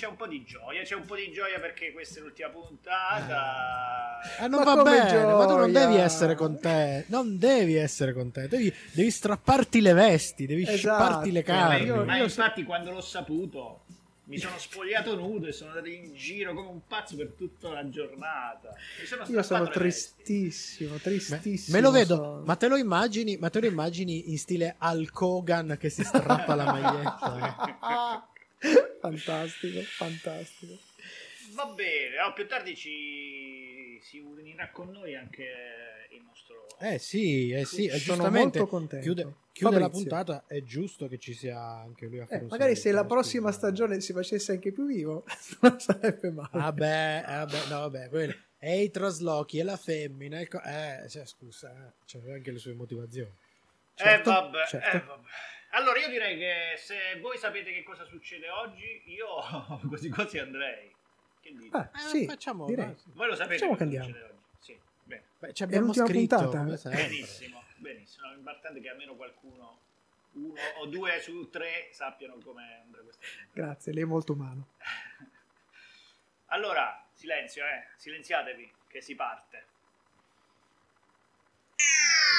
c'è un po' di gioia, c'è un po' di gioia perché questa è l'ultima puntata. Eh, non Ma va bene, ma tu non gioia? devi essere contento. Non devi essere contento. Devi, devi strapparti le vesti, devi Esatto. scipparti le carni. io- ma io- infatti quando l'ho saputo mi sono spogliato nudo e sono andato in giro come un pazzo per tutta la giornata. Mi sono Io sono vesti. tristissimo, Me, tristissimo. me lo vedo, sono. ma te lo immagini, ma te lo immagini in stile Hulk Hogan che si strappa la maglietta. fantastico, fantastico. Va bene, oh, più tardi ci si unirà con noi anche il nostro Eh sì, eh sì, e Sono molto contento. chiude, chiude la puntata, è giusto che ci sia anche lui a fare Eh, un magari se la prossima scusa. stagione si facesse anche più vivo, non sarebbe male. Vabbè, eh, vabbè, no, vabbè, quello. E i traslochi e la femmina, co- eh, cioè, scusa, eh, c'aveva anche le sue motivazioni. Certo, eh, vabbè, certo. eh, vabbè. Allora io direi che se voi sapete che cosa succede oggi, io quasi quasi andrei. Che dite? Ah, sì, facciamo, direi. Voi lo sapete facciamo cosa che andiamo. succede oggi? Sì, bene. Beh, ci abbiamo scritto, puntata? sempre. Benissimo, benissimo. È che almeno qualcuno, uno o due su tre, sappiano come andrà questa Grazie, lei è molto umano. Allora, silenzio, eh. Silenziatevi, che si parte.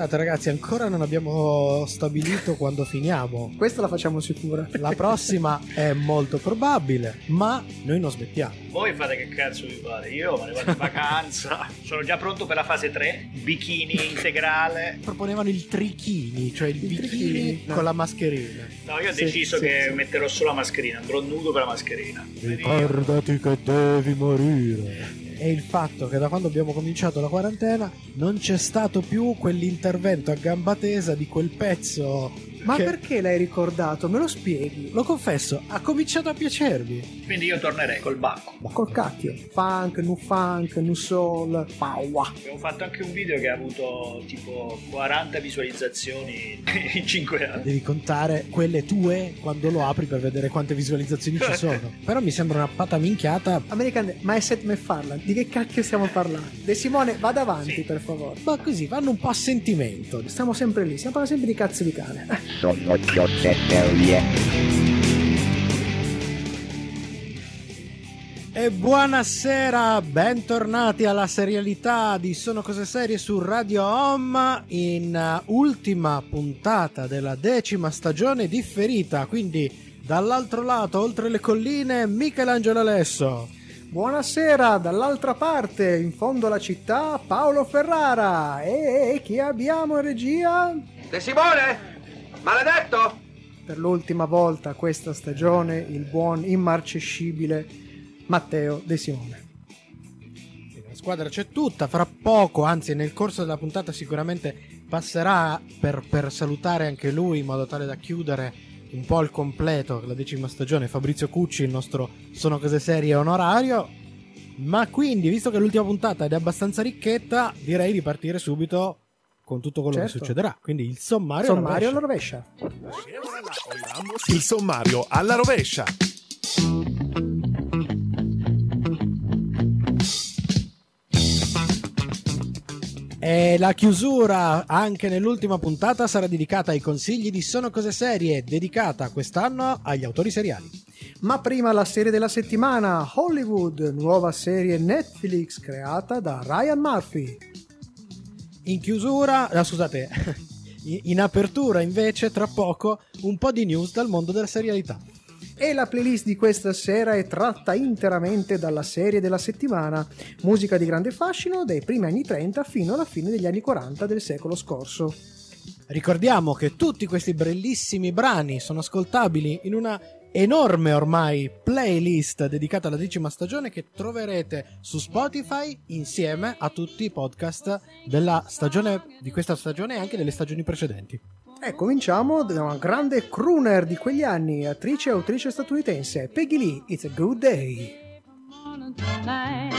Scusate ragazzi, ancora non abbiamo stabilito quando finiamo. questa la facciamo sicura. La prossima è molto probabile, ma noi non smettiamo. Voi fate che cazzo vi pare? Io me ne vado in vacanza. Sono già pronto per la fase 3. Bikini integrale. Proponevano il trichini, cioè il, Il bikini trichini, no. con la mascherina. No, io ho Sì, deciso sì, che sì. metterò solo la mascherina. Andrò nudo per la mascherina. Ricordati che devi morire. E il fatto che da quando abbiamo cominciato la quarantena non c'è stato più quell'intervento a gamba tesa di quel pezzo. Ma che, perché l'hai ricordato? Me lo spieghi? Lo confesso, ha cominciato a piacervi. Quindi io tornerei col bacco. Ma col cacchio. Funk, nu funk, nu soul, paua. Abbiamo fatto anche un video che ha avuto tipo 40 visualizzazioni in 5 anni. Devi contare quelle tue quando lo apri per vedere quante visualizzazioni ci sono. Però mi sembra una pata minchiata. American, ma è Seth MacFarlane. Di che cacchio stiamo parlando? De Simone, vada avanti, Sì. per favore. Ma così vanno un po' a sentimento. Stiamo sempre lì, stiamo parlando sempre di cazzo di cane. Sono cose serie. E buonasera, bentornati alla serialità di Sono Cose Serie su Radio Home in uh, ultima puntata della decima stagione differita, quindi dall'altro lato, oltre le colline, Michelangelo Alesso. Buonasera, dall'altra parte, in fondo alla città, Paolo Ferrara. E chi abbiamo in regia? De Simone? Maledetto? Per l'ultima volta questa stagione, il buon immarcescibile Matteo De Simone. La squadra c'è tutta, fra poco, anzi nel corso della puntata sicuramente passerà per, per salutare anche lui in modo tale da chiudere un po' al completo la decima stagione Fabrizio Cucci, il nostro Sono Cose Serie onorario. Ma quindi, visto che l'ultima puntata è abbastanza ricchetta, direi di partire subito con tutto quello Certo. che succederà. Quindi il sommario. Sommario alla alla rovescia. Il sommario alla rovescia. E la chiusura anche nell'ultima puntata sarà dedicata ai consigli di Sono Cose Serie, dedicata quest'anno agli autori seriali. Ma prima la serie della settimana, Hollywood, nuova serie Netflix creata da Ryan Murphy. In chiusura, ah, scusate, in in apertura invece tra poco un po' di news dal mondo della serialità. E la playlist di questa sera è tratta interamente dalla serie della settimana, musica di grande fascino dai primi anni 30 fino alla fine degli anni 40 del secolo scorso. Ricordiamo che tutti questi bellissimi brani sono ascoltabili in una enorme ormai playlist dedicata alla decima stagione che troverete su Spotify insieme a tutti i podcast della stagione di questa stagione e anche delle stagioni precedenti. E cominciamo da una grande crooner di quegli anni, attrice e autrice statunitense, Peggy Lee, It's a Good Day. morning tonight,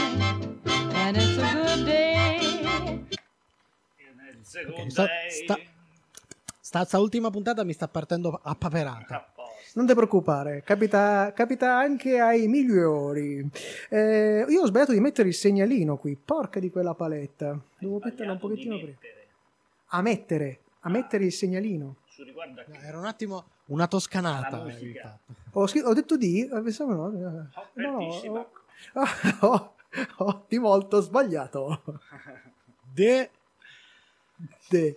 and it's a good day. Secondo Ok, sta- sta- Sta, sta ultima puntata mi sta partendo a paperata. Non ti preoccupare, capita, capita anche ai migliori. Eh, io ho sbagliato di mettere il segnalino qui, porca di quella paletta. Devo metterla un pochettino prima. A mettere, a mettere il segnalino. Su riguardo a No, Era un attimo una toscanata. Fatto. Ho, scritto- ho detto di, eh, pensavo no. eh, Oh, no, no, ho- ho- ho di molto sbagliato. De... De.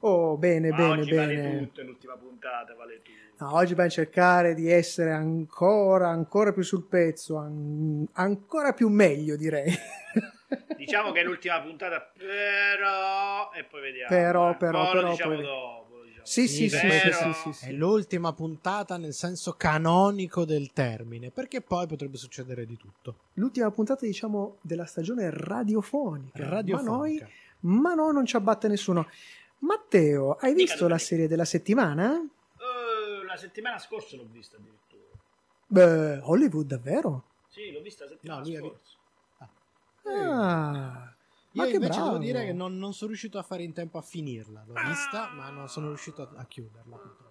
Oh, bene, Ma bene, oggi bene. vale tutto, è l'ultima puntata, vale tutto. No, oggi dobbiamo cercare di essere ancora, ancora più sul pezzo, an- ancora più meglio, direi. Diciamo che è l'ultima puntata, però... E poi vediamo. Però, eh. però, Poi però, diciamo poi- dopo. diciamo Sì, sì, sì, sì, sì, sì, È l'ultima puntata nel senso canonico del termine, perché poi potrebbe succedere di tutto. L'ultima puntata, diciamo, della stagione radiofonica. Radiofonica. Ma noi, ma no, non ci abbatte nessuno. Matteo, hai Dica, visto la serie della settimana? Eh, la settimana scorsa l'ho vista addirittura. Beh, Hollywood, davvero? Sì, l'ho vista la settimana No, scorsa. Ah, Io ma che invece bravo. devo dire che non, non sono riuscito a fare in tempo a finirla. L'ho vista, ma non sono riuscito a, a chiuderla. purtroppo.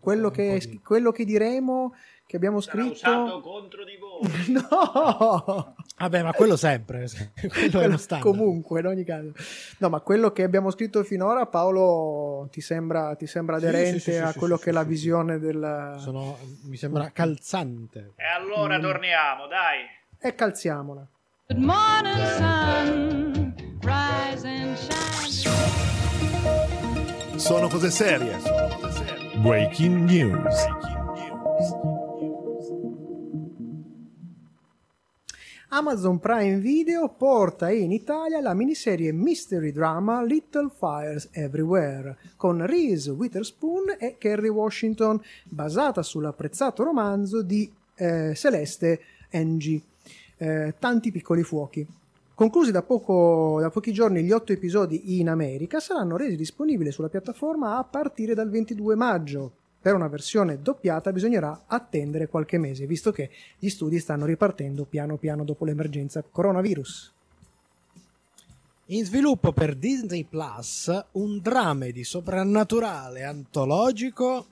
Quello che, di- quello che diremo, che abbiamo Sarà scritto... usato contro di voi. No! Vabbè, ma quello sempre. quello è Quello comunque, in ogni caso. No, ma quello che abbiamo scritto finora, Paolo, ti sembra, ti sembra aderente sì, sì, a sì, quello sì, che è la sì. visione del... Sono- mi sembra calzante. E allora Mm. torniamo, dai. E calziamola. Good morning, sun, rise and shine. Sono cose serie. Breaking news. Amazon Prime Video porta in Italia la miniserie mystery drama Little Fires Everywhere con Reese Witherspoon e Kerry Washington, basata sull'apprezzato romanzo di eh, Celeste Ng, eh, Tanti piccoli fuochi. Conclusi da, poco- da pochi giorni gli otto episodi in America, saranno resi disponibili sulla piattaforma a partire dal 22 maggio. Per una versione doppiata bisognerà attendere qualche mese, visto che gli studi stanno ripartendo piano piano dopo l'emergenza coronavirus. In sviluppo per Disney Plus un dramedy soprannaturale antologico,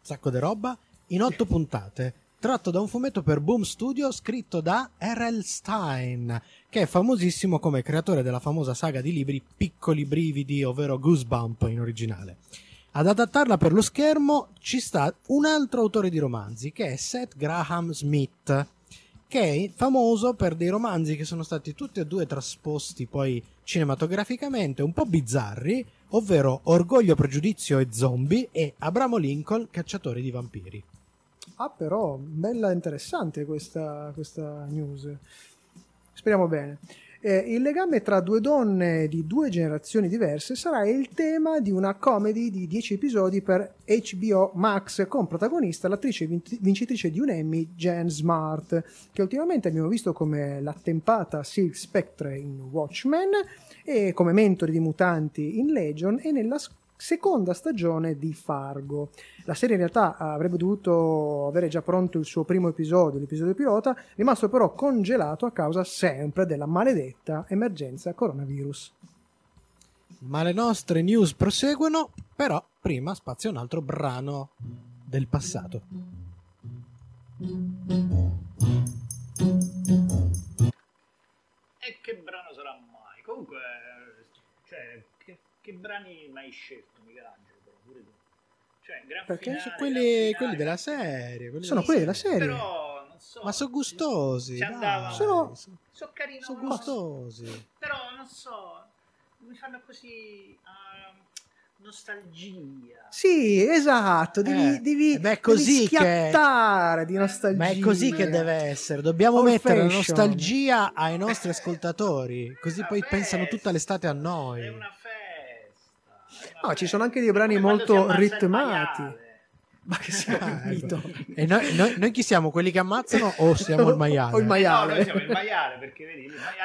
sacco di roba, in otto puntate, tratto da un fumetto per Boom Studio scritto da R.L. Stein, che è famosissimo come creatore della famosa saga di libri Piccoli Brividi, ovvero Goosebump in originale. Ad adattarla per lo schermo ci sta un altro autore di romanzi, che è Seth Graham Smith, che è famoso per dei romanzi che sono stati tutti e due trasposti poi cinematograficamente un po' bizzarri, ovvero Orgoglio, Pregiudizio e Zombie e Abramo Lincoln, Cacciatori di Vampiri. Ah, però, bella interessante questa, questa news. Speriamo bene. Eh, il legame tra due donne di due generazioni diverse sarà il tema di una comedy di 10 episodi per HBO Max con protagonista l'attrice vinci- vincitrice di un Emmy, Jen Smart, che ultimamente abbiamo visto come l'attempata Silk Spectre in Watchmen e come mentore di mutanti in Legion e nella s- seconda stagione di Fargo. La serie in realtà avrebbe dovuto avere già pronto il suo primo episodio, l'episodio pilota, rimasto però congelato a causa sempre della maledetta emergenza coronavirus. Ma le nostre news proseguono, però prima spazio un altro brano del passato. E che brano sarà mai? Comunque, cioè, che, che brani mai scelto Michelangelo? Però, pure tu. Cioè, gran Perché? finale, quelli, finale. quelli della serie. quelli Sono quelli della serie. Però, non so. Ma sono gustosi. Ci andava. Sono- sono- Sono carini. sono no? gustosi. Però, non so, mi fanno così... ah, nostalgia. Sì, esatto, devi, Eh, devi, eh beh, devi così che- schiattare di nostalgia. Ma è così che deve essere. Dobbiamo Old mettere fashion. nostalgia ai nostri ascoltatori, così Una poi pensano tutta l'estate a noi. È una No, ci sono anche dei brani molto ritmati. Ma che sia Ah, ecco. capito? E noi, noi- noi chi siamo? Quelli che ammazzano o siamo il maiale? O il maiale. No, noi siamo il maiale perché vedi, il maiale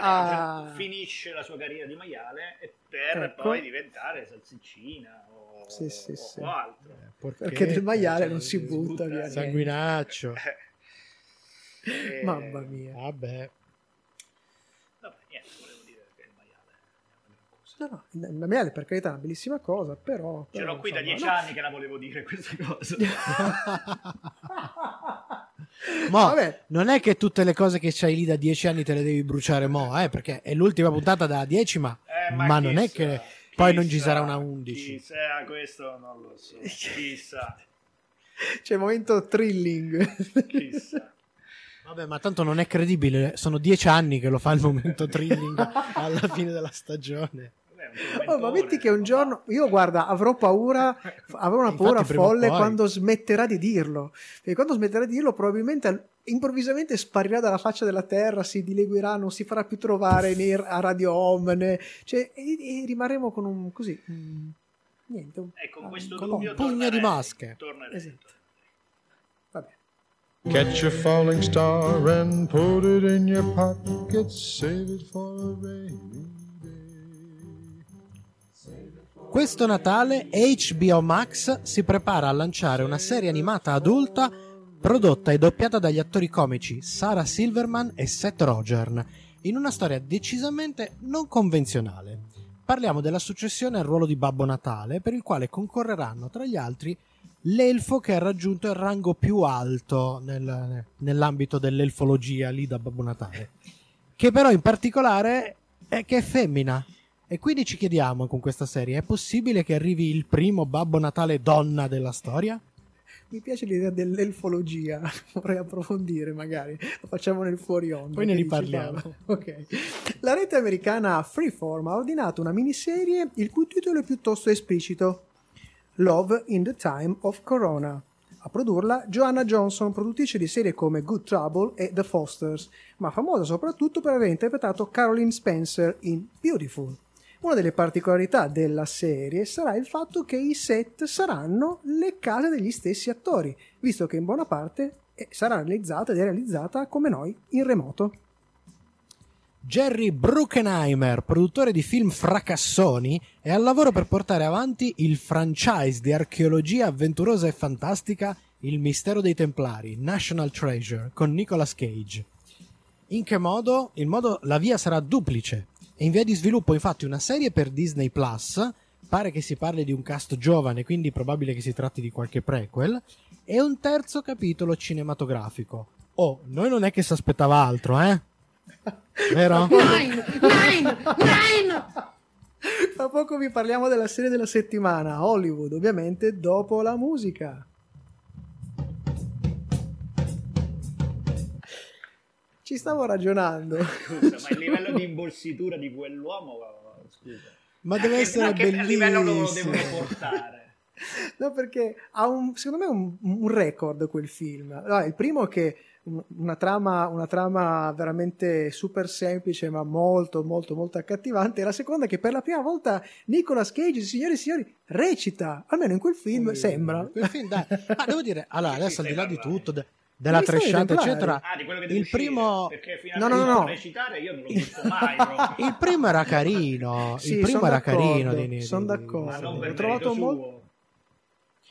Ah. finisce la sua carriera di maiale e per Ecco. poi diventare salsiccina o Sì, sì, sì. o altro. Perché del maiale non si si butta butta via. Sanguinaccio. Eh, Mamma mia. Vabbè. Vabbè, niente, volevo dire che il maiale è una cosa. No, no, il maiale per carità è una bellissima cosa, però... Però, l'ho qui da dieci no. anni che la volevo dire questa cosa. Mo, Vabbè. non è che tutte le cose che c'hai lì da dieci anni te le devi bruciare mo, eh, perché è l'ultima puntata da 10, ma, Eh, ma non è chissà, che poi non ci sarà una 11. Chissà, questo non lo so. Chissà, C'è il momento thrilling. chissà. Vabbè, ma tanto non è credibile, sono dieci anni che lo fa il momento thrilling alla fine della stagione. Oh, ma metti che un giorno io guarda avrò paura avrò una Infatti, paura o folle quando smetterà di dirlo perché quando smetterà di dirlo probabilmente improvvisamente sparirà dalla faccia della terra si dileguerà non si farà più trovare né a Radio Home né- cioè, e, e rimarremo con un così un- niente un. E con ah, questo con- un pugno di tornerei. Esatto. vabbè Catch a falling star and put it in your pocket. Save it for a rainy Questo Natale HBO Max si prepara a lanciare una serie animata adulta prodotta e doppiata dagli attori comici Sarah Silverman e Seth Rogen, in una storia decisamente non convenzionale. Parliamo della successione al ruolo di Babbo Natale, per il quale concorreranno tra gli altri l'elfo che ha raggiunto il rango più alto nel- nell'ambito dell'elfologia lì da Babbo Natale, che però in particolare è che è femmina. E quindi ci chiediamo con questa serie, è possibile che arrivi il primo Babbo Natale donna della storia? mi piace l'idea dell'elfologia vorrei approfondire magari lo facciamo nel fuori onda Poi ne riparliamo. dici, Paolo? ok la rete americana Freeform ha ordinato una miniserie il cui titolo è piuttosto esplicito Love in the Time of Corona. A produrla Joanna Johnson, produttrice di serie come Good Trouble e The Fosters, ma famosa soprattutto per aver interpretato Caroline Spencer in Beautiful. Una delle particolarità della serie sarà il fatto che i set saranno le case degli stessi attori, visto che in buona parte eh, sarà realizzata ed è realizzata come noi in remoto. Jerry Bruckheimer, produttore di film fracassoni, è al lavoro per portare avanti il franchise di archeologia avventurosa e fantastica Il mistero dei Templari, National Treasure, con Nicolas Cage. In che modo? In modo la via sarà duplice. È in via di sviluppo infatti una serie per Disney Plus, pare che si parli di un cast giovane, quindi probabile che si tratti di qualche prequel, e un terzo capitolo cinematografico. Oh, noi non è che si aspettava altro, eh? Vero? Tra poco vi parliamo della serie della settimana, Hollywood, ovviamente dopo la musica. Ci stavo ragionando. Scusa, ma il livello di imbolsitura di quell'uomo, scusa. Ma deve A che- essere a che livello lo bellissimo. devono portare? No, perché ha un, secondo me un, un record quel film. Allora, il primo è che un- una trama, una trama veramente super semplice, ma molto, molto, molto accattivante. E la seconda è che per la prima volta Nicolas Cage, signori e signori, recita. Almeno in quel film sembra. Quel film, dai. Ma devo dire, allora, adesso al di là di tutto, della parlando? eccetera, Ah, di quello che deve il uscire, primo... perché fino No, no, no, no. recitare. Il primo era carino, Sì, il primo era carino di, di- son di- d'accordo. ma per trovato molto-.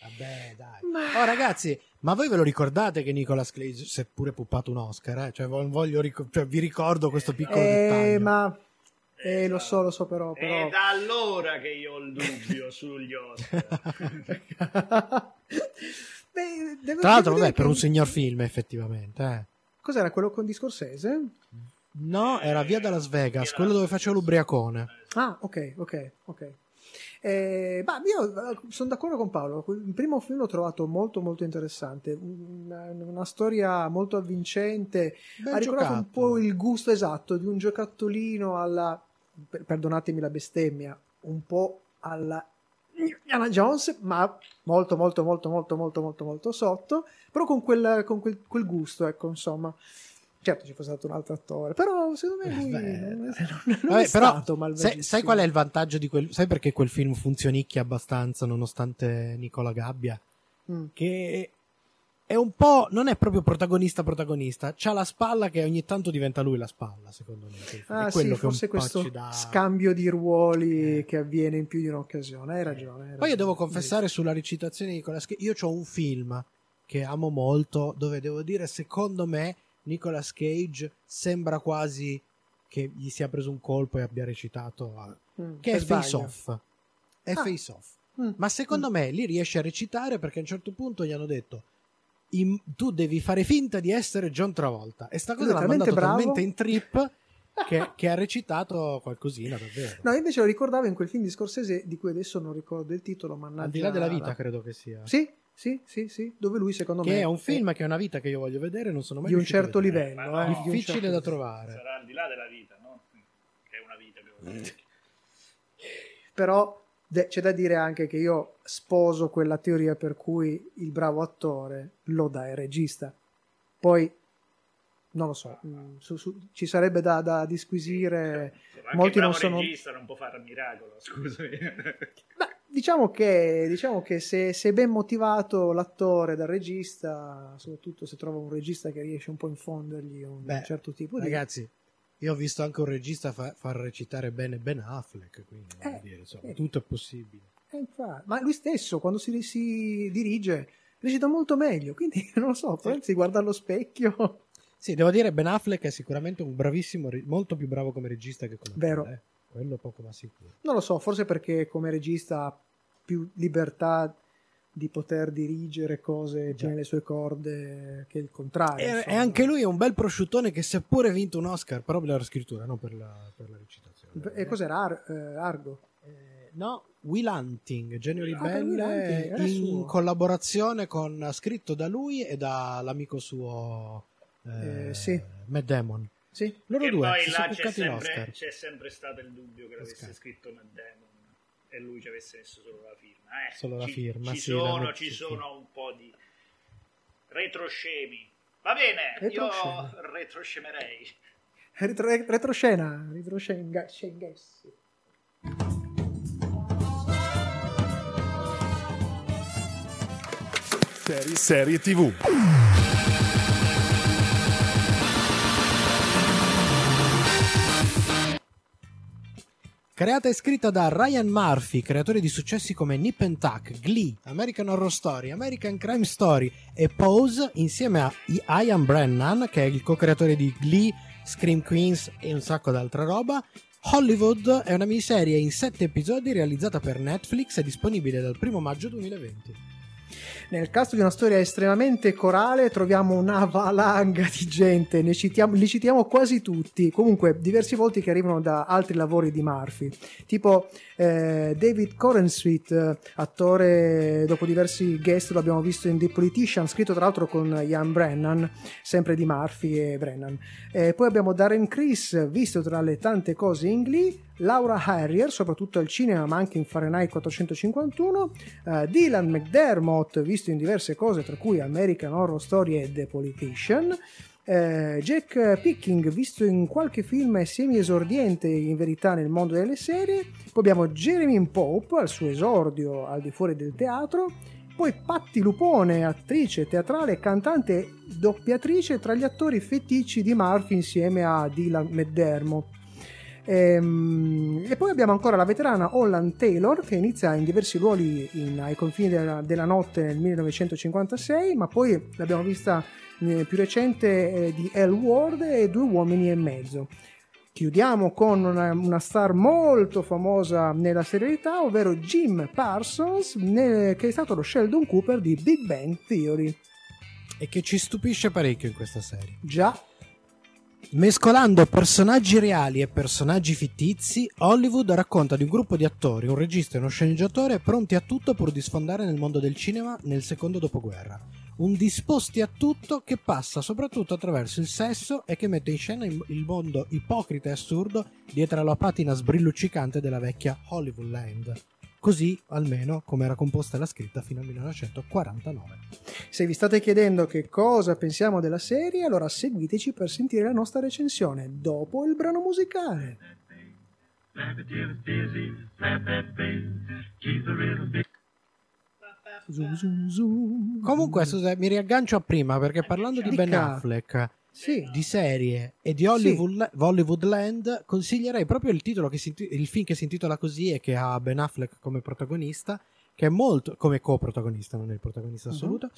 Vabbè, dai. Oh, ragazzi, ma voi ve lo ricordate che Nicolas Cage si è pure puppato un Oscar? Eh? Cioè, vo- voglio ric- cioè, vi ricordo questo piccolo Eh, dettaglio. ma... Eh, lo so, lo so però. È però... da allora che io ho il dubbio sugli Oscar. Beh, devo- Tra l'altro, vabbè, dire per che- un signor film, effettivamente. eh. Cos'era quello con di Scorsese? No, era via da Las Vegas, quello dove facevo l'ubriacone. Ah, ok, ok, ok. Eh, ma io sono d'accordo con Paolo. Il primo film l'ho trovato molto, molto interessante. Una, una storia molto avvincente. Ben ha ricordato un giocato. po' il gusto esatto di un giocattolino alla. per- perdonatemi la bestemmia, un po' alla. Indiana Jones, ma molto, molto, molto, molto, molto, molto, molto sotto. Però con quel, con quel, quel gusto, ecco, insomma. Certo, ci fosse stato un altro attore, però secondo me lui Beh, non, non è Vabbè, però, stato sai, sai qual è il vantaggio di quel... Sai perché quel film funzionicchia abbastanza nonostante Nicola Gabbia? Mm. Che è un po'. Non è proprio protagonista protagonista. C'ha la spalla che ogni tanto diventa lui la spalla, secondo me. È Ah, quello sì, forse questo dà- scambio di ruoli che avviene in più di un'occasione. Hai ragione. hai Poi io ragione. devo confessare sulla recitazione di Nicolas Cage. Io ho un film che amo molto, dove devo dire, secondo me, Nicolas Cage sembra quasi che gli sia preso un colpo e abbia recitato. a- Mm, Che è Face. Off. È Ah. Face Off. Mm, Ma secondo me lì riesce a recitare perché a un certo punto gli hanno detto. "In- tu devi fare finta di essere John Travolta. E sta cosa è l'ha mandato bravo. talmente in trip che, che ha recitato qualcosina davvero. No, invece lo ricordavo in quel film di Scorsese di cui adesso non ricordo il titolo, ma Al di là della vita, credo che sia. Sì, sì, sì, sì, dove lui secondo che me è un film che è una vita che io voglio vedere, non sono mai di un certo vedere. livello, eh, no. un Difficile certo da trovare. Sarà al di là della vita, no? Che è una vita che voglio dire. Però de- c'è da dire anche che io sposo quella teoria per cui il bravo attore lo dà il regista. Poi non lo so, mm, su- su- ci sarebbe da, da disquisire. Insomma, anche Molti il non bravo sono. regista non può fare miracolo, scusami. Beh, diciamo che, diciamo che se, se è ben motivato l'attore dal regista, soprattutto se trova un regista che riesce un po' a infondergli un Beh, certo tipo di. Ragazzi, io ho visto anche un regista fa- far recitare bene Ben Affleck, quindi Eh, dire, insomma, eh. tutto è possibile. Eh, infatti. Ma lui stesso, quando si, si dirige, recita molto meglio. Quindi non lo so, probabilmente si guarda allo specchio. Sì, devo dire Ben Affleck è sicuramente un bravissimo, molto più bravo come regista che come Vero. attore, eh. Quello poco ma sicuro. Non lo so, forse perché come regista ha più libertà di poter dirigere cose Già. nelle sue corde che il contrario. E, e anche lui è un bel prosciuttone che seppure ha vinto un Oscar, però per la scrittura, non per la, per la recitazione. E cos'era Ar- eh, Argo? Eh, no, Will Hunting, genio Ah, ribelle, Hunting, era in suo. collaborazione con, scritto da lui e dall'amico suo eh, Eh, sì. Matt Damon. Sì? Loro e due poi si là sono c'è sempre, l'Oscar. c'è sempre stato il dubbio che l'avesse Oscar. scritto Matt Damon e lui ci avesse messo solo la firma. Eh, Solo la ci, firma, ci sì, sono, ci sono un po' di retroscemi. Va bene, Retroscemi. io retroscemerei. Retro- retroscena. Retroscena. Schengessi. Serie, serie TV. Creata e scritta da Ryan Murphy, creatore di successi come Nip and Tuck, Glee, American Horror Story, American Crime Story e Pose, insieme a Ian Brennan, che è il co-creatore di Glee, Scream Queens e un sacco d'altra roba, Hollywood è una miniserie in sette episodi realizzata per Netflix e disponibile dal 1 maggio 2020. Nel caso di una storia estremamente corale troviamo una valanga di gente, ne citiamo, li citiamo quasi tutti, comunque diversi volti che arrivano da altri lavori di Murphy, tipo eh, David Corensweet, eh, attore dopo diversi guest lo abbiamo visto in The Politician, scritto tra l'altro con Ian Brennan, sempre di Murphy e Brennan. Eh, poi abbiamo Darren Criss, visto tra le tante cose in Glee, Laura Harrier, soprattutto al cinema ma anche in Fahrenheit 451, eh, Dylan McDermott, visto in diverse cose tra cui American Horror Story e The Politician, eh, Jack Picking, visto in qualche film semi esordiente in verità nel mondo delle serie, poi abbiamo Jeremy Pope al suo esordio al di fuori del teatro, poi Patti Lupone, attrice teatrale, cantante e doppiatrice tra gli attori feticci di Murphy insieme a Dylan McDermott. Ehm, E, poi abbiamo ancora la veterana Holland Taylor che inizia in diversi ruoli in- ai confini della, della notte nel 1956, ma poi l'abbiamo vista eh, più recente eh, di L Ward e Due uomini e mezzo. Chiudiamo con una, una star molto famosa nella serialità, ovvero Jim Parsons, nel- che è stato lo Sheldon Cooper di Big Bang Theory. E che ci stupisce parecchio in questa serie. Già, Mescolando personaggi reali e personaggi fittizi, Hollywood racconta di un gruppo di attori, un regista e uno sceneggiatore pronti a tutto pur di sfondare nel mondo del cinema nel secondo dopoguerra. Un disposti a tutto che passa soprattutto attraverso il sesso e che mette in scena il mondo ipocrita e assurdo dietro alla patina sbrilluccicante della vecchia Hollywoodland. Così, almeno, come era composta la scritta fino al 1949. se vi state chiedendo che cosa pensiamo della serie, allora seguiteci per sentire la nostra recensione dopo il brano musicale. Zoom, zoom, zoom. Comunque, mi riaggancio a prima perché parlando di Ben. Affleck, Sì. di serie e di Hollywood, Hollywoodland, consiglierei proprio il titolo che si il film che si intitola così e che ha Ben Affleck come protagonista, che è molto come coprotagonista, non è il protagonista Mhm. assoluto.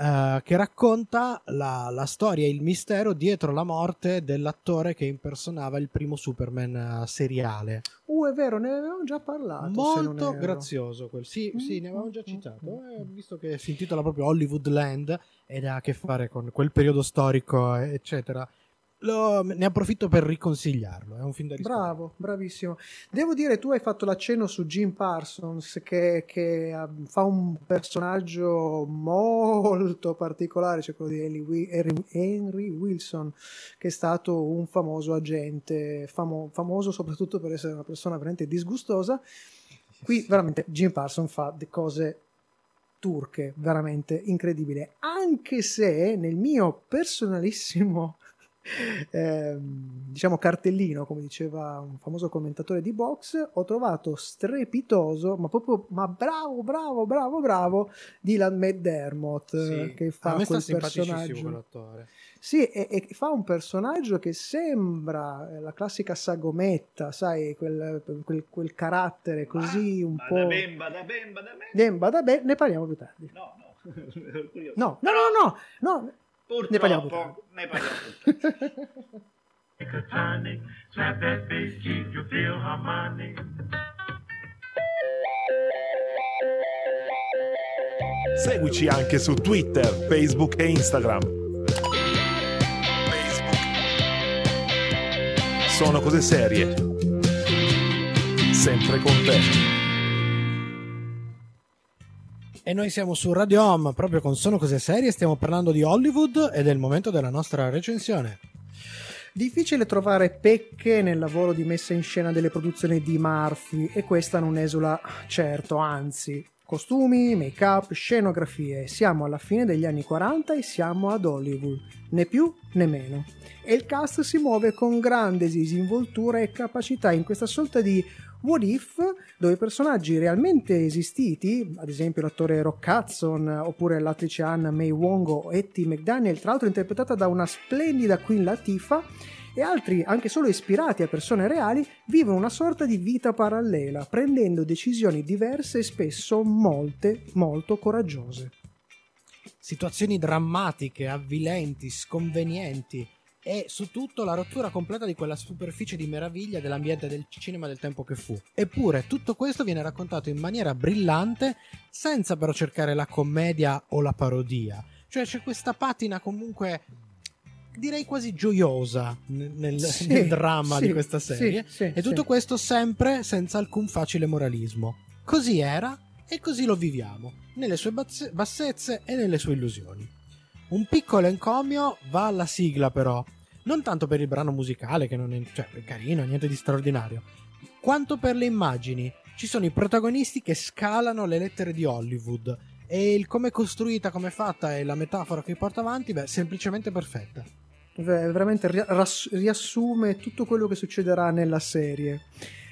Eh, che racconta la, la storia e il mistero dietro la morte dell'attore che impersonava il primo Superman eh, seriale. Uh, è vero, ne avevamo già parlato. Molto grazioso quel. Sì, Mm, sì, ne avevamo già mm, citato. mm, eh, mm. visto che si intitola proprio Hollywoodland ed ha a che fare con quel periodo storico, eccetera. Lo- ne approfitto per riconsigliarlo. È un film da riscoprire. Bravo, bravissimo. Devo dire, tu hai fatto l'accenno su Jim Parsons, che, che, ah, fa un personaggio molto particolare, cioè quello di Henry, Wi- Henry- Henry Wilson, che è stato un famoso agente, famo- famoso soprattutto per essere una persona veramente disgustosa. Qui veramente Jim Parsons fa le cose turche, veramente incredibile. Anche se nel mio personalissimo ehm, diciamo cartellino, come diceva un famoso commentatore di box, ho trovato strepitoso, ma proprio ma bravo, bravo, bravo, bravo Dylan McDermott Sì, che a fa quel personaggio. quell'attore. Sì, e, e fa un personaggio che sembra eh, la classica sagometta, sai, quel, quel- quel carattere così un po'... bada ben. Demba da be- ne parliamo più tardi. No, no, no, no, no. Purtroppo, Ne parliamo tardi. ne parliamo. Seguici anche su Twitter, Facebook e Instagram. Facebook. Sono cose serie. Sempre con te. E noi siamo su Radio Home proprio con Sono Cose Serie. Stiamo parlando di Hollywood ed è il momento della nostra recensione. Difficile trovare pecche nel lavoro di messa in scena delle produzioni di Murphy e questa non esula certo, anzi. Costumi, make-up, scenografie. Siamo alla fine degli anni 40 e siamo ad Hollywood, né più né meno. E il cast si muove con grande disinvoltura e capacità in questa sorta di What If, dove personaggi realmente esistiti, ad esempio l'attore Rock Hudson oppure l'attrice Anna May Wong o Etty McDaniel, tra l'altro interpretata da una splendida Queen Latifah, e altri, anche solo ispirati a persone reali, vivono una sorta di vita parallela, prendendo decisioni diverse e spesso molte, molto coraggiose. Situazioni drammatiche, avvilenti, sconvenienti e su tutto la rottura completa di quella superficie di meraviglia dell'ambiente del cinema del tempo che fu. Eppure tutto questo viene raccontato in maniera brillante senza però cercare la commedia o la parodia. Cioè c'è questa patina comunque direi quasi gioiosa nel, Sì, nel dramma sì, di questa serie sì, e tutto questo sempre senza alcun facile moralismo. Così era e così lo viviamo, nelle sue bassezze e nelle sue illusioni. Un piccolo encomio va alla sigla però, non tanto per il brano musicale che non è, cioè, è carino, niente di straordinario, quanto per le immagini. Ci sono i protagonisti che scalano le lettere di Hollywood e il come è costruita, come è fatta e la metafora che porta avanti, beh, semplicemente perfetta. Ver- veramente riassume tutto quello che succederà nella serie.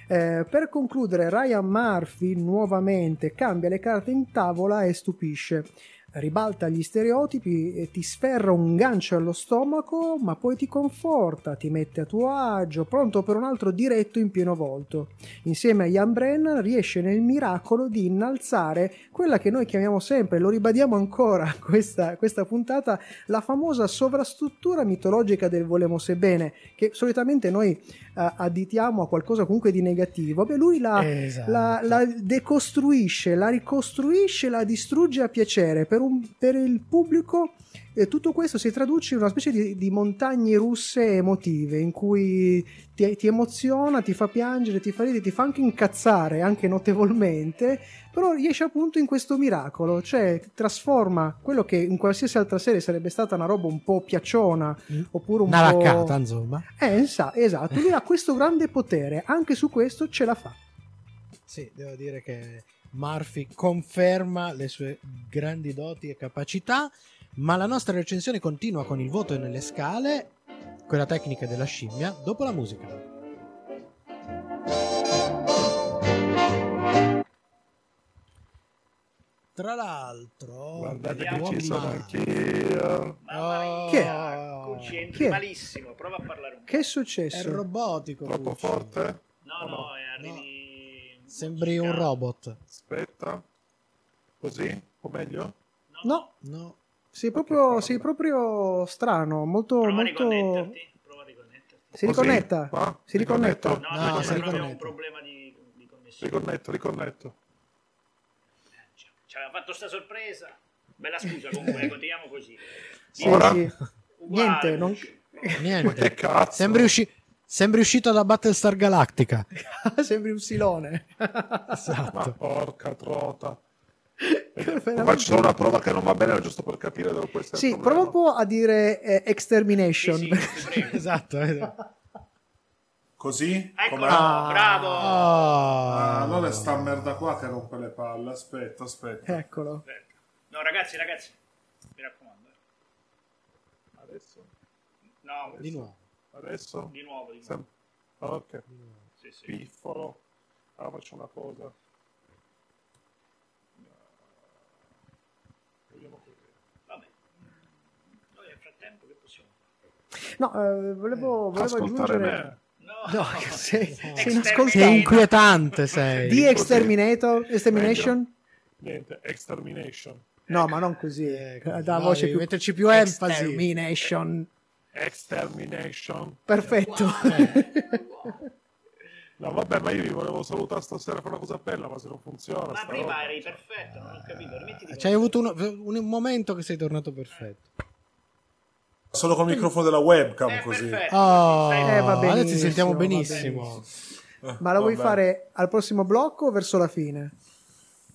Eh, per concludere, Ryan Murphy nuovamente cambia le carte in tavola e stupisce. Ribalta gli stereotipi ti sferra un gancio allo stomaco, ma poi ti conforta, ti mette a tuo agio, pronto per un altro diretto in pieno volto. Insieme a Ian Brennan riesce nel miracolo di innalzare quella che noi chiamiamo sempre, lo ribadiamo ancora questa, questa puntata, la famosa sovrastruttura mitologica del volemo sebbene, che solitamente noi eh, additiamo a qualcosa comunque di negativo. Beh, lui la, Esatto. la, la decostruisce, la ricostruisce, la distrugge a piacere. Per, un- per il pubblico eh, tutto questo si traduce in una specie di, di montagne russe emotive in cui ti, ti emoziona, ti fa piangere, ti fa ridere, ti fa anche incazzare, anche notevolmente, però riesce appunto in questo miracolo, cioè trasforma quello che in qualsiasi altra serie sarebbe stata una roba un po' piacciona oppure un Una po'... raccata, insomma. Eh, sa- esatto, lui ha questo grande potere, anche su questo ce la fa. Sì, devo dire che Murphy conferma le sue grandi doti e capacità, ma la nostra recensione continua con il voto nelle scale, quella tecnica della scimmia, dopo la musica. Tra l'altro, Guardate Vediamo. che ci sono anch'io. Mamma mia, è? Cucci, entri è? malissimo. Prova a parlare un po'. Che è è successo? robotico. Troppo Cucci. forte? No, no, è arrivi... Sembri un robot. Aspetta. Così? O meglio? No, No. sei proprio, sei proprio strano, molto... Prova a molto... riconnetterti. Prova a riconnetterti. Si Così? riconnetta? Qua? Si riconnetta? Riconnetto? No, No, no, si riconnette. un problema di, di connessione. Riconnetto, riconnetto. Ci- aveva fatto sta sorpresa. Bella scusa comunque, continuiamo così. Sì, Ora? sì. Uguale, Niente, non... Ma che Niente. cazzo? Sembri, usci- sembri uscito da Battlestar Galactica. Sembri un silone. Ma Esatto. porca trota. Veramente. Faccio solo una prova che non va bene, giusto per capire dove può essere Sì, prova un po' a dire eh, extermination. Sì, sì, esatto. esatto. Così? Eccolo, Com'è? bravo. Ah, Oh. allora è sta merda qua che rompe le palle. Aspetta, aspetta. Eccolo. No, ragazzi, ragazzi, mi raccomando. eh. Adesso, No, Di nuovo. Adesso. di nuovo, di nuovo. Sem- ok, Sì, sì. piffolo. Ah, faccio una cosa. Vediamo così. Vabbè. Noi nel frattempo che possiamo fare? No, eh, volevo, volevo Ascoltare aggiungere... me. No, No, sei, sei inquietante sei. Di exterminator, extermination? Niente, extermination. No, ma non così. Eh, Da dai, voce più metterci più enfasi. Extermination. Extermination. Perfetto. No, vabbè, ma io vi volevo salutare stasera con una cosa bella, ma se non funziona. Ma prima roba. eri perfetto, non ho capito. Rimettiti C'hai avuto uno- un momento che sei tornato perfetto. Solo col microfono della webcam Eh, così. perfetto. Oh, Eh, va adesso ti benissimo, sentiamo va benissimo. Ma lo vuoi fare al prossimo blocco o verso la fine?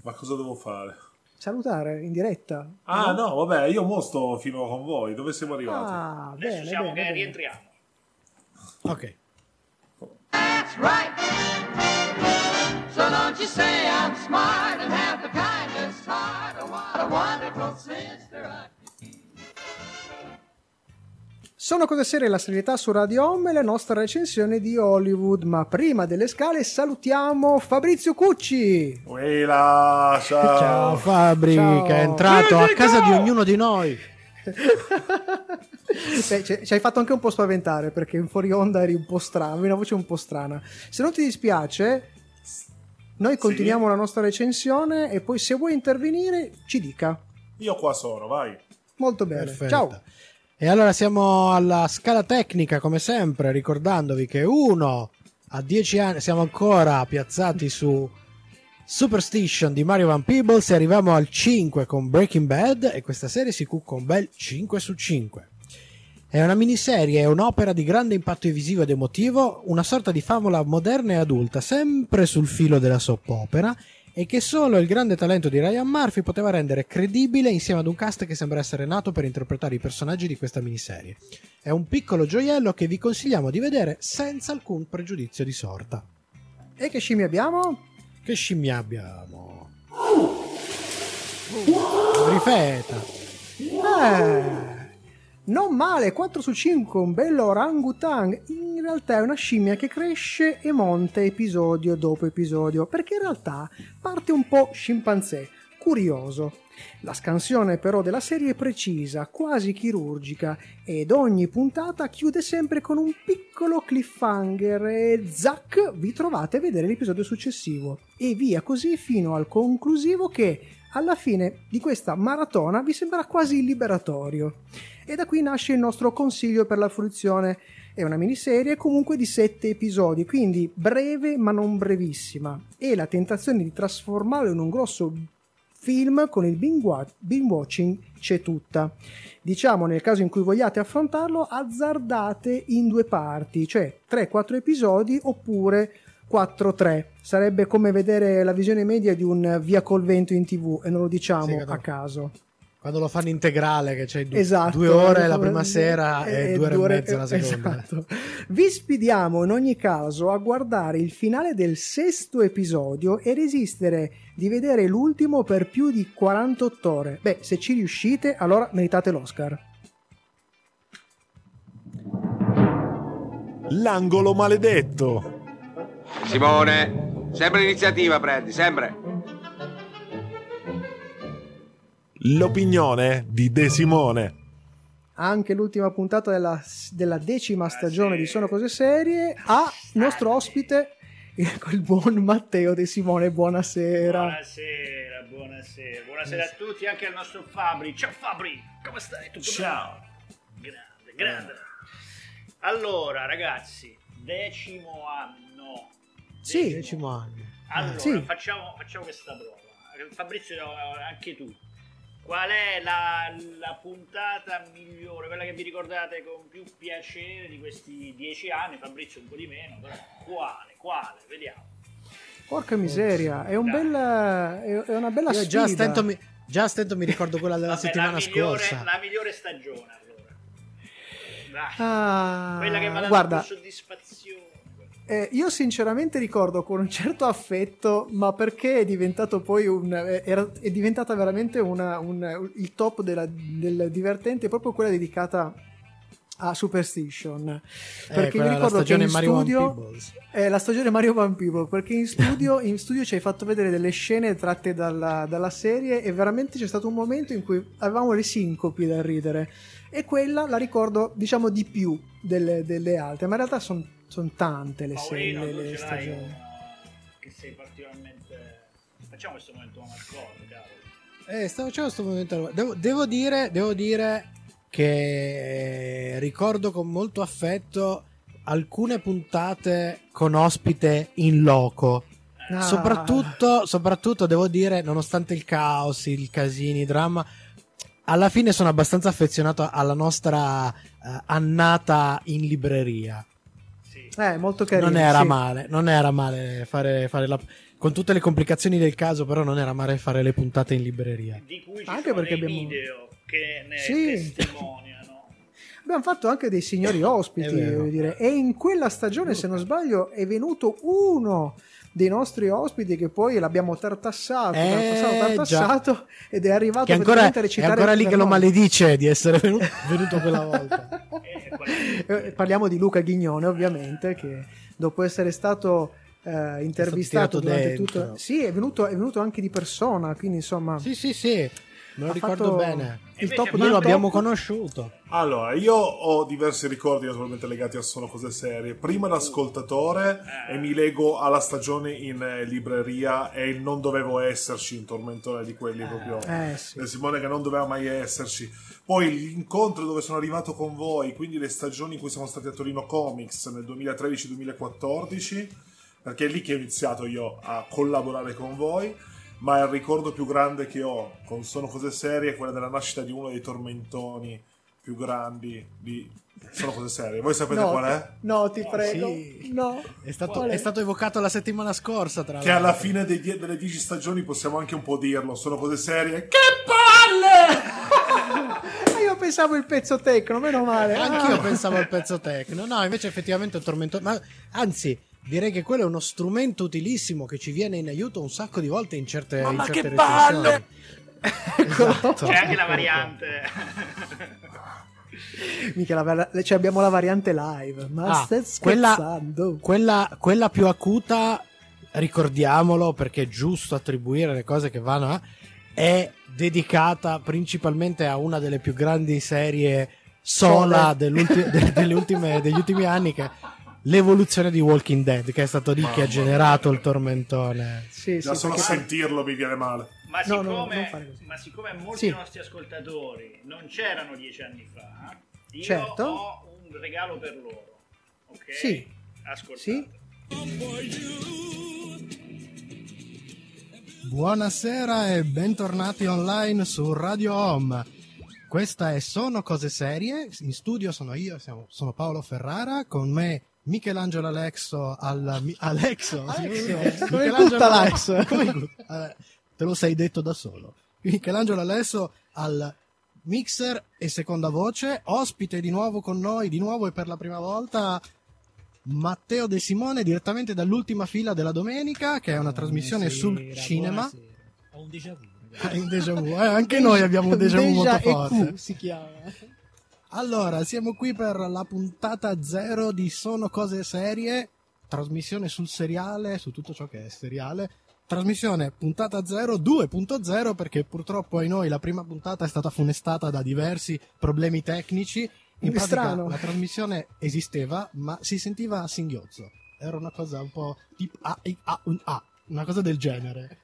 Ma cosa devo fare? Salutare in diretta. Ah, no, vabbè, io mo sto fino con voi. Dove siamo arrivati? Ah, Adesso bene, siamo bene, che bene. rientriamo. Ok. That's right. So don't you say I'm smart and have the kindest heart. Oh, what a wonderful sister I Sono cose serie la serietà su Radio Home e la nostra recensione di Hollywood. Ma prima delle scale salutiamo Fabrizio Cucci. Uela, ciao. Ciao Fabri, Ciao. che è entrato a casa di ognuno di noi. Beh, ci hai fatto anche un po' spaventare perché in fuori onda eri un po' strano, avevi una voce un po' strana. Se non ti dispiace, noi continuiamo la nostra recensione e poi se vuoi intervenire ci dica. Io qua sono, vai. Molto bene. Perfetto. Ciao. E allora siamo alla scala tecnica, come sempre, ricordandovi che uno a 10 anni siamo ancora piazzati su Superstition di Mario Van Peebles e arriviamo al 5 con Breaking Bad e questa serie si cucca un bel 5 su 5. È una miniserie, è un'opera di grande impatto visivo ed emotivo, una sorta di favola moderna e adulta, sempre sul filo della soap opera e che solo il grande talento di Ryan Murphy poteva rendere credibile insieme ad un cast che sembra essere nato per interpretare i personaggi di questa miniserie. È un piccolo gioiello che vi consigliamo di vedere senza alcun pregiudizio di sorta. E che scimmie abbiamo? Che scimmia abbiamo? Rifeta. Eh, non male, 4 su 5, un bello orangutan. In realtà è una scimmia che cresce e monta episodio dopo episodio, perché in realtà parte un po' scimpanzé, curioso. La scansione però della serie è precisa, quasi chirurgica, ed ogni puntata chiude sempre con un piccolo cliffhanger e zac, vi trovate a vedere l'episodio successivo. E via così fino al conclusivo che alla fine di questa maratona vi sembrerà quasi liberatorio. E da qui nasce il nostro consiglio per la fruizione. È una miniserie comunque di 7 episodi, quindi breve ma non brevissima. E la tentazione di trasformarlo in un grosso film con il binge watching c'è tutta. Diciamo nel caso in cui vogliate affrontarlo, azzardate in due parti, cioè 3-4 episodi oppure 4-3. Sarebbe come vedere la visione media di un Via col vento in tv e non lo diciamo Sì, a caso. Quando lo fanno integrale, che c'è du- Esatto, due ore eh, la prima sera e, due ore e mezza la seconda. Esatto. Vi sfidiamo in ogni caso a guardare il finale del sesto episodio e resistere di vedere l'ultimo per più di 48 ore. Beh, se ci riuscite, allora meritate l'Oscar. L'angolo maledetto. Simone, sempre l'iniziativa prendi, sempre. l'opinione di De Simone. Anche l'ultima puntata della, della decima stagione di Sono Cose Serie ha nostro ospite il, il buon Matteo De Simone. Buonasera. Buonasera, buonasera. Buonasera a tutti, anche al nostro Fabri. Ciao Fabri, come stai? Tutto Ciao. bene? Grande, grande. Allora, ragazzi, decimo anno. Sì. Decimo anno. Allora, Sì. facciamo, facciamo questa prova. Fabrizio, anche tu. Qual è la, la puntata migliore, quella che vi ricordate con più piacere di questi dieci anni? Fabrizio un po' di meno, però quale? Quale? Vediamo. Porca miseria, è, un bel, è, una bella Io sfida. già a stento mi, già stento mi ricordo quella della Vabbè, settimana la migliore, scorsa. La migliore stagione, allora. Dai. Ah, quella che mi ha dato guarda, più soddisfazione. Eh, io sinceramente ricordo con un certo affetto, ma perché è diventato poi un. eh, era- è diventata veramente una- un- il top della- del divertente, proprio quella dedicata a Superstition. Perché Eh, mi la ricordo che stagione in Mario studio. È la stagione Mario Van People perché in studio, in studio ci hai fatto vedere delle scene tratte dalla, dalla serie e veramente c'è stato un momento in cui avevamo le sincopi da ridere e quella la ricordo diciamo di più delle, delle altre ma in realtà sono tante le Paolino, serie le l'hai stagioni una che sei particolarmente... Facciamo questo momento mascotte, cavolo. Eh, stavo facendo questo momento. Devo, devo dire, devo dire che ricordo con molto affetto alcune puntate con ospite in loco. Ah. Soprattutto, soprattutto devo dire, nonostante il caos, il casino, il dramma, alla fine sono abbastanza affezionato alla nostra eh, annata in libreria. Eh molto carino non era sì. male, non era male fare, fare la. Con tutte le complicazioni del caso, però non era male fare le puntate in libreria. Di cui ci Anche sono perché abbiamo- video che ne Sì. testimoniano. abbiamo fatto anche dei signori ospiti voglio dire. e in quella stagione se non sbaglio è venuto uno dei nostri ospiti che poi l'abbiamo tartassato, Eh, tartassato, tartassato ed è arrivato Che ancora, a è recitare ancora lì che lo maledice di essere venuto, venuto quella volta. Eh, Parliamo di Luca Ghignone, ovviamente, che dopo essere stato eh, intervistato durante dentro. tutto. Sì, è venuto, è venuto anche di persona, quindi insomma. Sì, sì, sì, me lo Ha ricordo bene. Il top Noi lo top. abbiamo conosciuto. Allora, io ho diversi ricordi naturalmente legati a Sono Cose Serie. Prima da ascoltatore e mi lego alla stagione in eh, libreria e il non dovevo esserci, un tormentone di quelli proprio. Eh sì. del Simone che non doveva mai esserci. Poi l'incontro dove sono arrivato con voi, quindi le stagioni in cui siamo stati a Torino Comics nel 2013-2014, perché è lì che ho iniziato io a collaborare con voi. Ma il ricordo più grande che ho con Sono Cose Serie è quella della nascita di uno dei tormentoni più grandi di Sono Cose Serie. Voi sapete No, qual è? no, ti prego. Sì. No. È stato, è? è stato evocato la settimana scorsa, tra Che l'altro. alla fine dei die- delle 10 stagioni possiamo anche un po' dirlo. Sono cose serie. Che palle! Io pensavo il pezzo tecno, meno male. Anch'io Ah. pensavo al pezzo tecno. No, invece effettivamente è tormentoso. Ma anzi, direi che quello è uno strumento utilissimo che ci viene in aiuto un sacco di volte in certe, Mamma, in certe che palle! recensioni. Esatto. C'è anche la variante. Mica la var- cioè abbiamo la variante live. Ma Ah, stai quella- scherzando? Quella, quella più acuta, ricordiamolo perché è giusto attribuire le cose che vanno a, è dedicata principalmente a una delle più grandi serie sola Sole. dell'ulti- de- delle ultime- degli ultimi anni che l'evoluzione di Walking Dead che è stato lì che ha generato il tormentone Sì, Già sì, solo a perché- sentirlo mi viene male. Ma No, no, siccome, così. ma siccome molti Sì. nostri ascoltatori non c'erano dieci anni fa, io Certo. ho un regalo per loro. Ok? Sì. Ascoltate. Sì. Buonasera e bentornati online su Radio Home. Questa è Sono Cose Serie. In studio sono io, siamo- sono Paolo Ferrara, con me Michelangelo Alexo al mi- Alexo, Alexo, Michelangelo- tutta Alex. come eh, te lo sei detto da solo. Michelangelo Alexo al mixer e seconda voce, ospite di nuovo con noi, di nuovo e per la prima volta Matteo De Simone direttamente dall'ultima fila della domenica, che è una trasmissione sul cinema. Ho un déjà vu. Un déjà vu. Eh, anche noi abbiamo un déjà vu molto forte. Si chiama. Allora, siamo qui per la puntata zero di Sono Cose Serie, trasmissione sul seriale, su tutto ciò che è seriale, trasmissione puntata 0 2.0 perché purtroppo ai noi la prima puntata è stata funestata da diversi problemi tecnici. In pratica strano. la trasmissione esisteva ma si sentiva a singhiozzo. Era una cosa un po' tipo A, A, un A, una cosa del genere.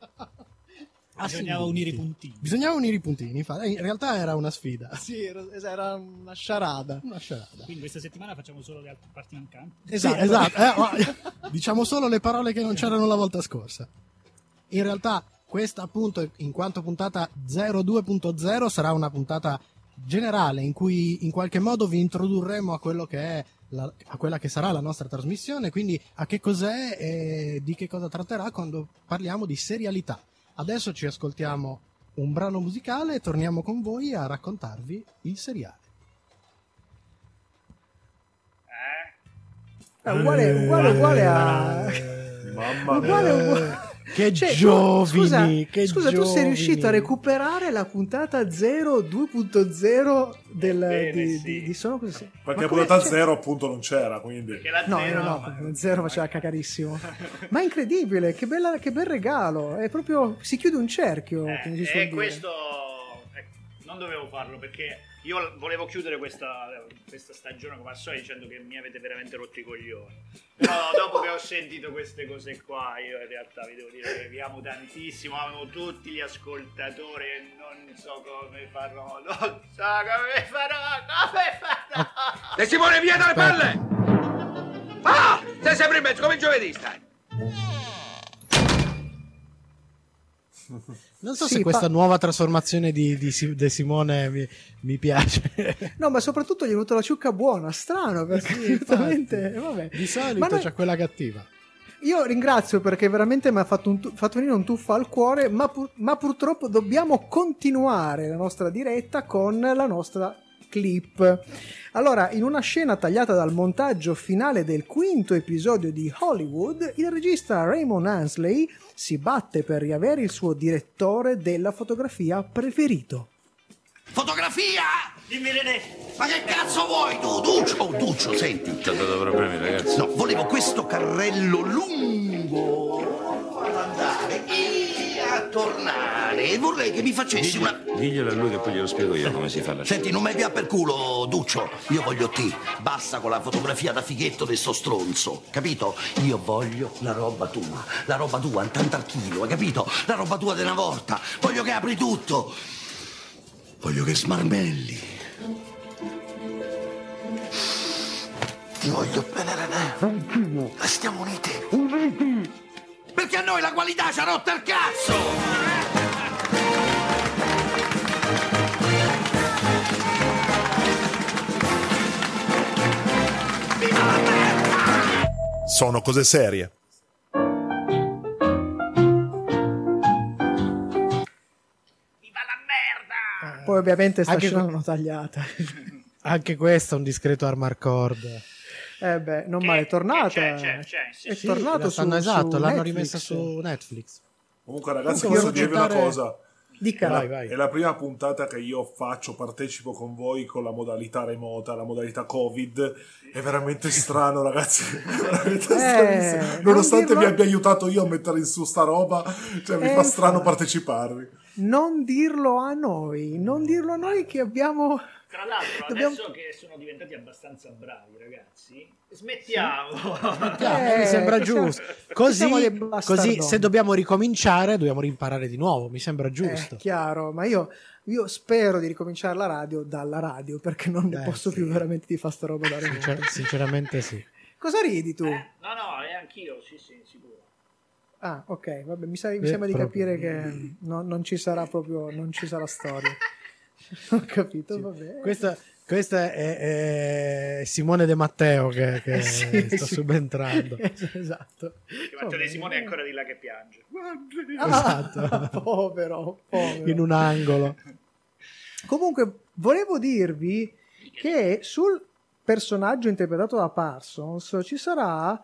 A Bisognava unire i puntini. Bisognava unire i puntini, infatti. In realtà era una sfida. Sì, era, era una sciarada. Una sciarada. Quindi questa settimana facciamo solo le altre parti mancanti. Sì, esatto. Eh, diciamo solo le parole che non c'erano la volta scorsa. In realtà, questa appunto, in quanto puntata 02.0, sarà una puntata generale in cui in qualche modo vi introdurremo a quello che è la- a quella che sarà la nostra trasmissione, quindi a che cos'è e di che cosa tratterà quando parliamo di serialità. Adesso ci ascoltiamo un brano musicale e torniamo con voi a raccontarvi il seriale. È uguale, uguale, uguale a... Mamma Uguale, mia. uguale. Che Cioè, giovani, scusa, che scusa, tu sei giovani. riuscito a recuperare la puntata 0 2.0 del, Ebbene, di, sì. di, di Sono Così. Perché la puntata cioè- 0 appunto non c'era, quindi... La No, zero, no, no, zero faceva cacarissimo. Ma è incredibile, che, bella- che bel regalo. È proprio. Si chiude un cerchio. Eh, e dire. questo eh, non dovevo farlo perché io volevo chiudere questa, questa stagione come al solito dicendo che mi avete veramente rotto i coglioni. Però dopo che ho sentito queste cose qua, io in realtà vi devo dire che vi amo tantissimo, amo tutti gli ascoltatori e non so come farò, non so come farò, come farò. De Simone, via dalle palle! Ah! Sei sempre in mezzo, come giovedì stai. Non so Sì, se questa pa- nuova trasformazione di, di De Simone mi, mi piace. No, ma soprattutto gli è venuta la ciucca buona, strano, perché Sì, veramente, vabbè. Di solito Ma noi- c'è quella cattiva. Io ringrazio perché veramente mi ha fatto, un tu- fatto venire un tuffo al cuore, ma, pur- ma purtroppo dobbiamo continuare la nostra diretta con la nostra clip. Allora, in una scena tagliata dal montaggio finale del quinto episodio di Hollywood, il regista Raymond Ansley si batte per riavere il suo direttore della fotografia preferito. Fotografia! Dimmi René, Ma che cazzo vuoi tu, Duccio? Oh, Duccio, senti. C'ho dato problemi, ragazzi. No, volevo questo carrello lungo ad andare e a tornare. E vorrei che mi facessi una... Diglielo a lui che poi glielo spiego io come si fa la Senti, non mi via per culo, Duccio. Io voglio te. Basta con la fotografia da fighetto di sto stronzo. Capito? Io voglio la roba tua. La roba tua, un tanto al chilo, hai capito? La roba tua di una volta. Voglio che apri tutto. Voglio che smarmelli. Ti voglio bene, René. Restiamo uniti. Perché a noi la qualità ci ha rotto il cazzo! Sono cose serie. Poi ovviamente sta Anche scena l'hanno tagliata. Anche questo è un discreto armor cord. Eh beh, non male, è tornata. c'è, c'è, c'è, sì, è sì. tornato su, esatto, su l'hanno Netflix. rimessa su Netflix. Comunque ragazzi, Comunque, posso dirvi una cosa? Dica. È la, Vai, vai. è la prima puntata che io faccio, partecipo con voi con la modalità remota, la modalità Covid. È veramente strano, ragazzi. Veramente non Nonostante dirlo- vi abbia aiutato io a mettere in su sta roba, cioè mi Eh, fa strano infatti. parteciparvi. Non dirlo a noi, non dirlo a noi che abbiamo... Tra l'altro, Dobbiamo- adesso che sono diventati abbastanza bravi, ragazzi, smettiamo. Eh, mi sembra giusto. Così, così se dobbiamo ricominciare, dobbiamo imparare di nuovo. Mi sembra È giusto. chiaro, ma io, io spero di ricominciare la radio dalla radio perché non ne Eh, posso sì. più veramente di fare sta roba da remoto. Sincer- sinceramente sì. Cosa ridi tu? No, no, e anch'io, sì, sì, sicuro. Ah, ok, vabbè, mi, sa- mi Eh, sembra di capire che no- non ci sarà proprio, non ci sarà storia. Ho capito, vabbè. Questa, questa è, è Simone De Matteo che, che Eh, sì, sta sì. subentrando. esatto. Che Matteo De Simone è ancora di là che piange. Esatto. Ah, povero, povero. In un angolo. Comunque, volevo dirvi che sul personaggio interpretato da Parsons ci sarà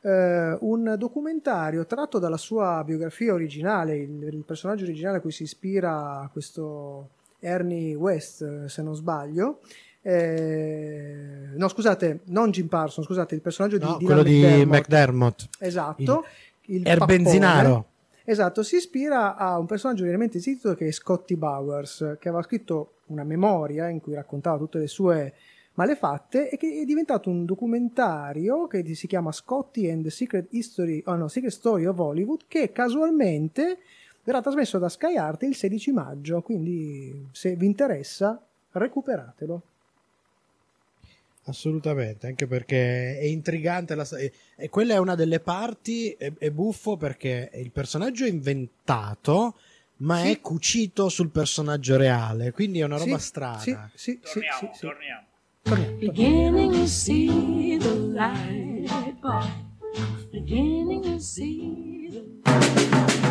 eh, un documentario tratto dalla sua biografia originale, il, il personaggio originale a cui si ispira questo Ernie West, se non sbaglio. Eh, no, scusate, non Jim Parsons, scusate, il personaggio No, di quello di McDermott. McDermott. Esatto. Il Er pappone. Benzinaro. Esatto, si ispira a un personaggio veramente esistito che è Scotty Bowers, che aveva scritto una memoria in cui raccontava tutte le sue malefatte e che è diventato un documentario che si chiama Scotty and the Secret History, oh no, Secret Story of Hollywood, che casualmente verrà trasmesso da Sky Art il 16 maggio, quindi se vi interessa recuperatelo. Assolutamente, anche perché è intrigante. La, e, e quella è una delle parti, è, è buffo perché il personaggio è inventato, ma Sì. è cucito sul personaggio reale, quindi è una roba Sì, strana. sì, sì, Torniamo, sì, sì. torniamo. Beginning to see the light, boy. Beginning to see the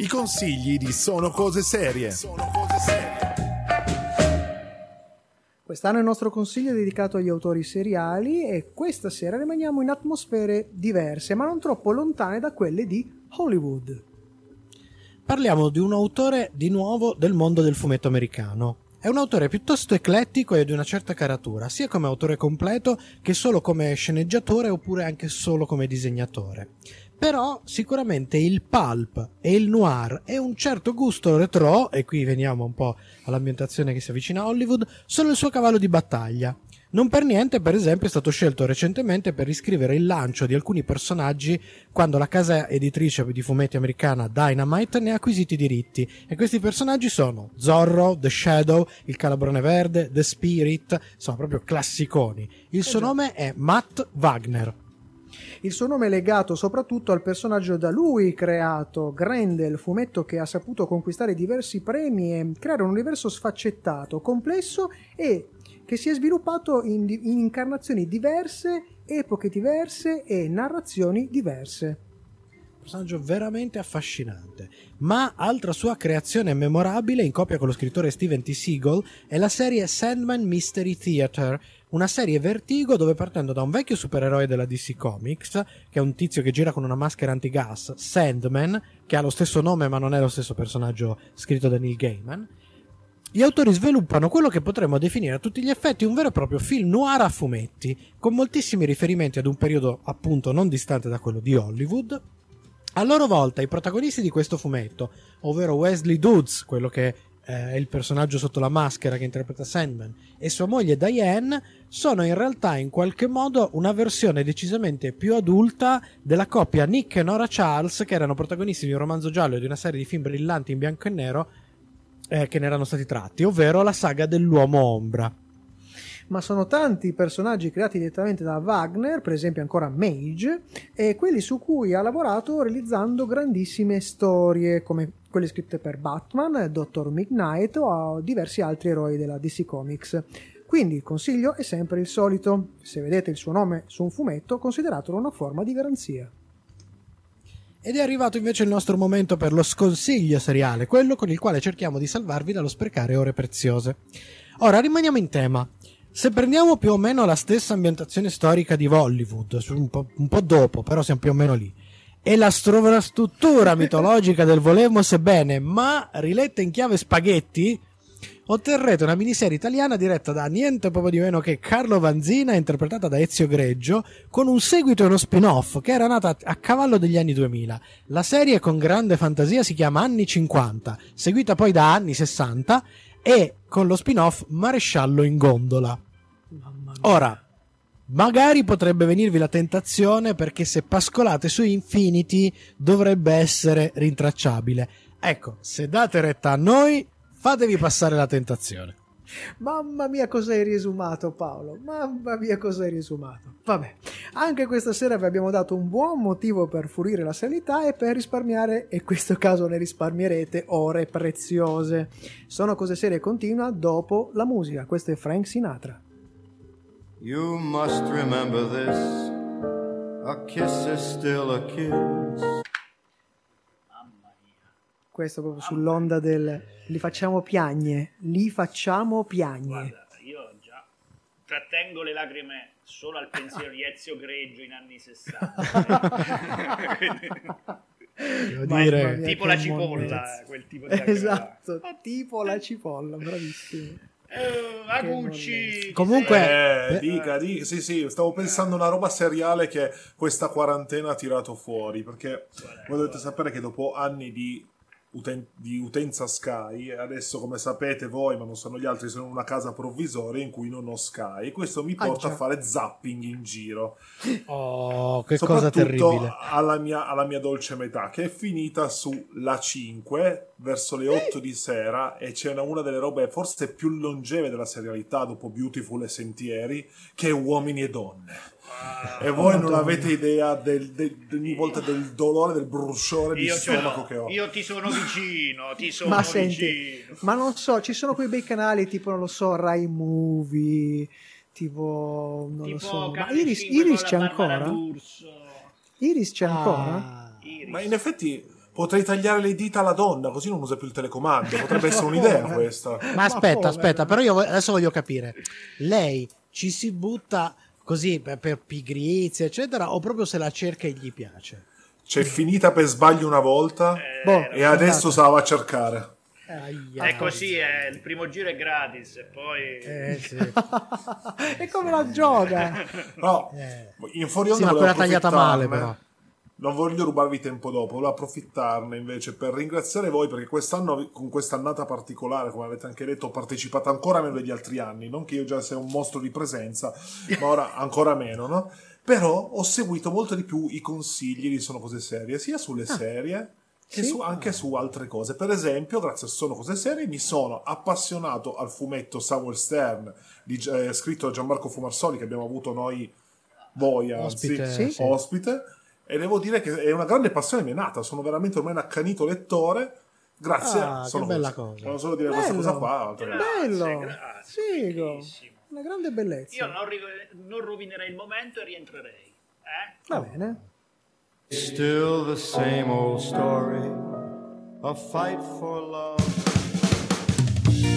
I consigli di Sono Cose Serie. Quest'anno è il nostro consiglio dedicato agli autori seriali e questa sera rimaniamo in atmosfere diverse, ma non troppo lontane da quelle di Hollywood. Parliamo di un autore di nuovo del mondo del fumetto americano. È un autore piuttosto eclettico e di una certa caratura, sia come autore completo che solo come sceneggiatore oppure anche solo come disegnatore. Però sicuramente il pulp e il noir e un certo gusto retro, e qui veniamo un po' all'ambientazione che si avvicina a Hollywood, sono il suo cavallo di battaglia. Non per niente, per esempio, è stato scelto recentemente per riscrivere il lancio di alcuni personaggi quando la casa editrice di fumetti americana Dynamite ne ha acquisiti i diritti. E questi personaggi sono Zorro, The Shadow, il Calabrone Verde, The Spirit, sono proprio classiconi. Il suo nome è Matt Wagner. Il suo nome è legato soprattutto al personaggio da lui creato, Grendel, fumetto che ha saputo conquistare diversi premi e creare un universo sfaccettato, complesso e che si è sviluppato in, in incarnazioni diverse, epoche diverse e narrazioni diverse. personaggio veramente affascinante. Ma altra sua creazione memorabile in coppia con lo scrittore Steven T. Seagal è la serie Sandman Mystery Theater, una serie vertigo dove partendo da un vecchio supereroe della DC Comics, che è un tizio che gira con una maschera antigas, Sandman, che ha lo stesso nome ma non è lo stesso personaggio scritto da Neil Gaiman, gli autori sviluppano quello che potremmo definire a tutti gli effetti un vero e proprio film noir a fumetti, con moltissimi riferimenti ad un periodo appunto non distante da quello di Hollywood. A loro volta i protagonisti di questo fumetto, ovvero Wesley Doods, quello che eh, il personaggio sotto la maschera che interpreta Sandman, e sua moglie Diane, sono in realtà in qualche modo una versione decisamente più adulta della coppia Nick e Nora Charles, che erano protagonisti di un romanzo giallo e di una serie di film brillanti in bianco e nero eh, che ne erano stati tratti, ovvero la saga dell'uomo ombra. Ma sono tanti i personaggi creati direttamente da Wagner, per esempio ancora Mage, e quelli su cui ha lavorato realizzando grandissime storie, come quelle scritte per Batman, Dr. Midnight o diversi altri eroi della DC Comics. Quindi il consiglio è sempre il solito: se vedete il suo nome su un fumetto, consideratelo una forma di garanzia. Ed è arrivato invece il nostro momento per lo sconsiglio seriale, quello con il quale cerchiamo di salvarvi dallo sprecare ore preziose. Ora rimaniamo in tema. Se prendiamo più o meno la stessa ambientazione storica di Hollywood, un, po', un po' dopo, però siamo più o meno lì, e la struttura mitologica del Volemo sebbene, ma riletta in chiave spaghetti, otterrete una miniserie italiana diretta da niente proprio di meno che Carlo Vanzina, interpretata da Ezio Greggio, con un seguito e uno spin-off che era nata a cavallo degli anni 2000. La serie con grande fantasia si chiama Anni 50, seguita poi da Anni 60 e con lo spin-off Maresciallo in gondola. Ora, magari potrebbe venirvi la tentazione perché se pascolate su Infinity dovrebbe essere rintracciabile. Ecco, se date retta a noi, fatevi passare la tentazione. Mamma mia cosa hai riesumato Paolo, mamma mia cosa hai riesumato. Vabbè, anche questa sera vi abbiamo dato un buon motivo per furire la sanità e per risparmiare, e in questo caso ne risparmierete, ore preziose. Sono cose serie continua dopo la musica, questo è Frank Sinatra. You must remember this. A kiss is still a kiss. Questo proprio sull'onda del li facciamo piagne, li facciamo piagne. Guarda, io già trattengo le lacrime solo al pensiero di Ezio Greggio in anni 60. Devo Mamma dire, mia, tipo la cipolla, quel tipo di lacrime là. Esatto, tipo la cipolla, bravissimo. Eh, Agucci. Comunque, Eh, dica, dica, sì, sì, stavo pensando a una roba seriale che questa quarantena ha tirato fuori, perché voi dovete sapere che dopo anni di, uten- di utenza Sky, adesso come sapete voi, ma non sanno gli altri, sono in una casa provvisoria in cui non ho Sky, questo mi Ah, porta già. a fare zapping in giro. Oh, che cosa terribile. Alla mia, alla mia dolce metà, che è finita sulla 5 verso le 8 di sera e c'è una, una delle robe forse più longeve della serialità dopo Beautiful e Sentieri, che è Uomini e Donne. E voi non avete idea del, del- ogni volta del dolore, del brusciore di Io, stomaco che ho. Io ti sono vicino, ti sono Ma vicino. senti, ma non so, ci sono quei bei canali tipo, non lo so, Rai Movie, tipo, non lo Tipo so, ma Iris, 5 Iris c'è ancora? D'Urso. Iris c'è Ah. ancora? Ma in effetti potrei tagliare le dita alla donna, così non usa più il telecomando. Potrebbe essere un'idea questa. Ma aspetta, aspetta, però io adesso voglio capire. Lei ci si butta così per, per pigrizia, eccetera, o proprio se la cerca e gli piace? C'è finita per sbaglio una volta Boh, e adesso se la va a cercare. È così, è, il primo giro è gratis e poi... Eh, sì. e come la gioca? No, in fuori onda Sì, ma quella tagliata male, però. Non voglio rubarvi tempo dopo, volevo approfittarne invece per ringraziare voi perché quest'anno, con questa annata particolare, come avete anche detto, ho partecipato ancora meno degli altri anni. Non che io già sia un mostro di presenza, ma ora ancora meno, no? Però ho seguito molto di più i consigli di Sono Cose Serie, sia sulle serie che Sì? su- anche su altre cose. Per esempio, grazie a Sono Cose Serie, mi sono appassionato al fumetto Samuel Stern, di, eh, scritto da Gianmarco Fumarsoli, che abbiamo avuto noi, voi anzi, Ospite, Sì. sì. E devo dire che è una grande passione mi è nata. Sono veramente ormai un accanito lettore. Grazie. Ah, Sono che bella cosa. Volevo solo dire questa Bello. cosa qua. Bello, grazie, figo, una grande bellezza. Io non, ri- non rovinerei il momento e rientrerei. Eh? Va bene. Still the same old story. A fight for love.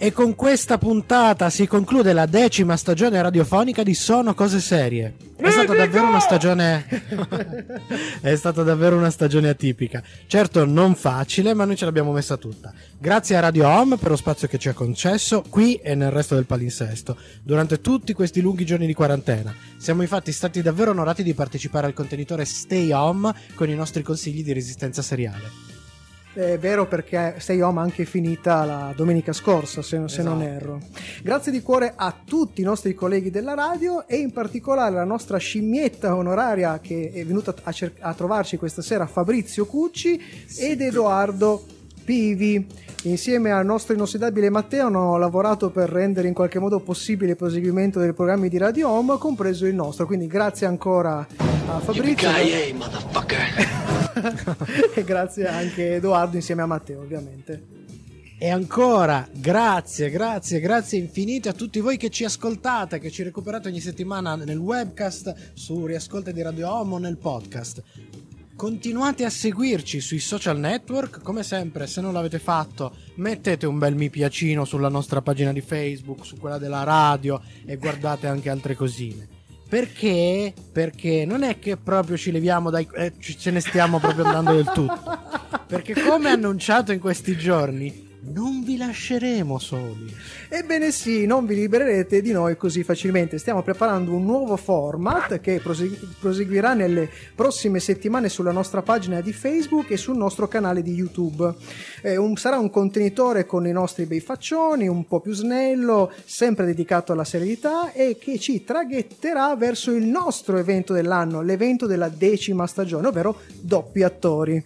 E con questa puntata si conclude la decima stagione radiofonica di Sono Cose Serie. È stata davvero una stagione. è stata davvero una stagione atipica. Certo, non facile, ma noi ce l'abbiamo messa tutta. Grazie a Radio Home per lo spazio che ci ha concesso qui e nel resto del palinsesto durante tutti questi lunghi giorni di quarantena. Siamo infatti stati davvero onorati di partecipare al contenitore Stay Home con i nostri consigli di resistenza seriale. È vero perché Stay Home anche finita la domenica scorsa, se, se non Esatto. erro. Grazie di cuore a tutti i nostri colleghi della radio e in particolare la nostra scimmietta onoraria che è venuta a, cer- a trovarci questa sera, Fabrizio Cucci ed Edoardo Pivi. Insieme al nostro inossidabile Matteo hanno lavorato per rendere in qualche modo possibile il proseguimento dei programmi di Radio Home, compreso il nostro. Quindi grazie ancora a Fabrizio. e grazie anche a Edoardo insieme a Matteo, ovviamente. E ancora grazie, grazie, grazie infinite a tutti voi che ci ascoltate, che ci recuperate ogni settimana nel webcast, su Riascolta di Radio Home o nel podcast. Continuate a seguirci sui social network, come sempre, se non l'avete fatto, mettete un bel mi piacino sulla nostra pagina di Facebook, su quella della radio e guardate anche altre cosine. Perché? Perché non è che proprio ci leviamo dai... eh, ce ne stiamo proprio andando del tutto. Perché come annunciato in questi giorni, non vi lasceremo soli. Ebbene sì, non vi libererete di noi così facilmente. Stiamo preparando un nuovo format che prosegu- proseguirà nelle prossime settimane sulla nostra pagina di Facebook e sul nostro canale di YouTube. Eh, un- sarà un contenitore con i nostri bei faccioni, un po' più snello, sempre dedicato alla serietà e che ci traghetterà verso il nostro evento dell'anno, l'evento della decima stagione, ovvero Doppi Attori.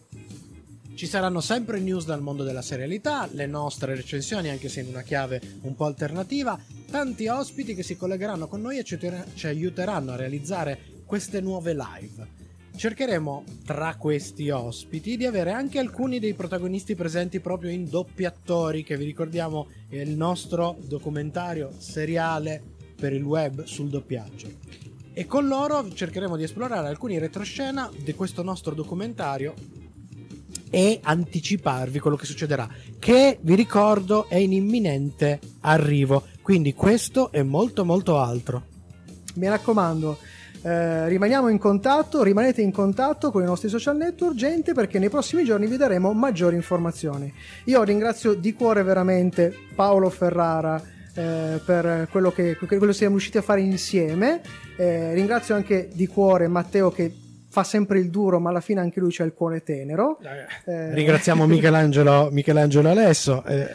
Ci saranno sempre news dal mondo della serialità, le nostre recensioni, anche se in una chiave un po' alternativa, tanti ospiti che si collegheranno con noi e ci, aiuteranno a realizzare queste nuove live. Cercheremo tra questi ospiti di avere anche alcuni dei protagonisti presenti proprio in doppi attori, che vi ricordiamo è il nostro documentario seriale per il web sul doppiaggio. E con loro cercheremo di esplorare alcuni retroscena di questo nostro documentario e anticiparvi quello che succederà, che vi ricordo è in imminente arrivo. Quindi questo e molto molto altro. Mi raccomando, eh, rimaniamo in contatto, rimanete in contatto con i nostri social network, gente, perché nei prossimi giorni vi daremo maggiori informazioni. Io ringrazio di cuore veramente Paolo Ferrara. eh, per quello che, quello che siamo riusciti a fare insieme Eh, ringrazio anche di cuore Matteo che fa sempre il duro ma alla fine anche lui c'ha il cuore tenero Eh, Ringraziamo Michelangelo, Michelangelo Alesso. eh,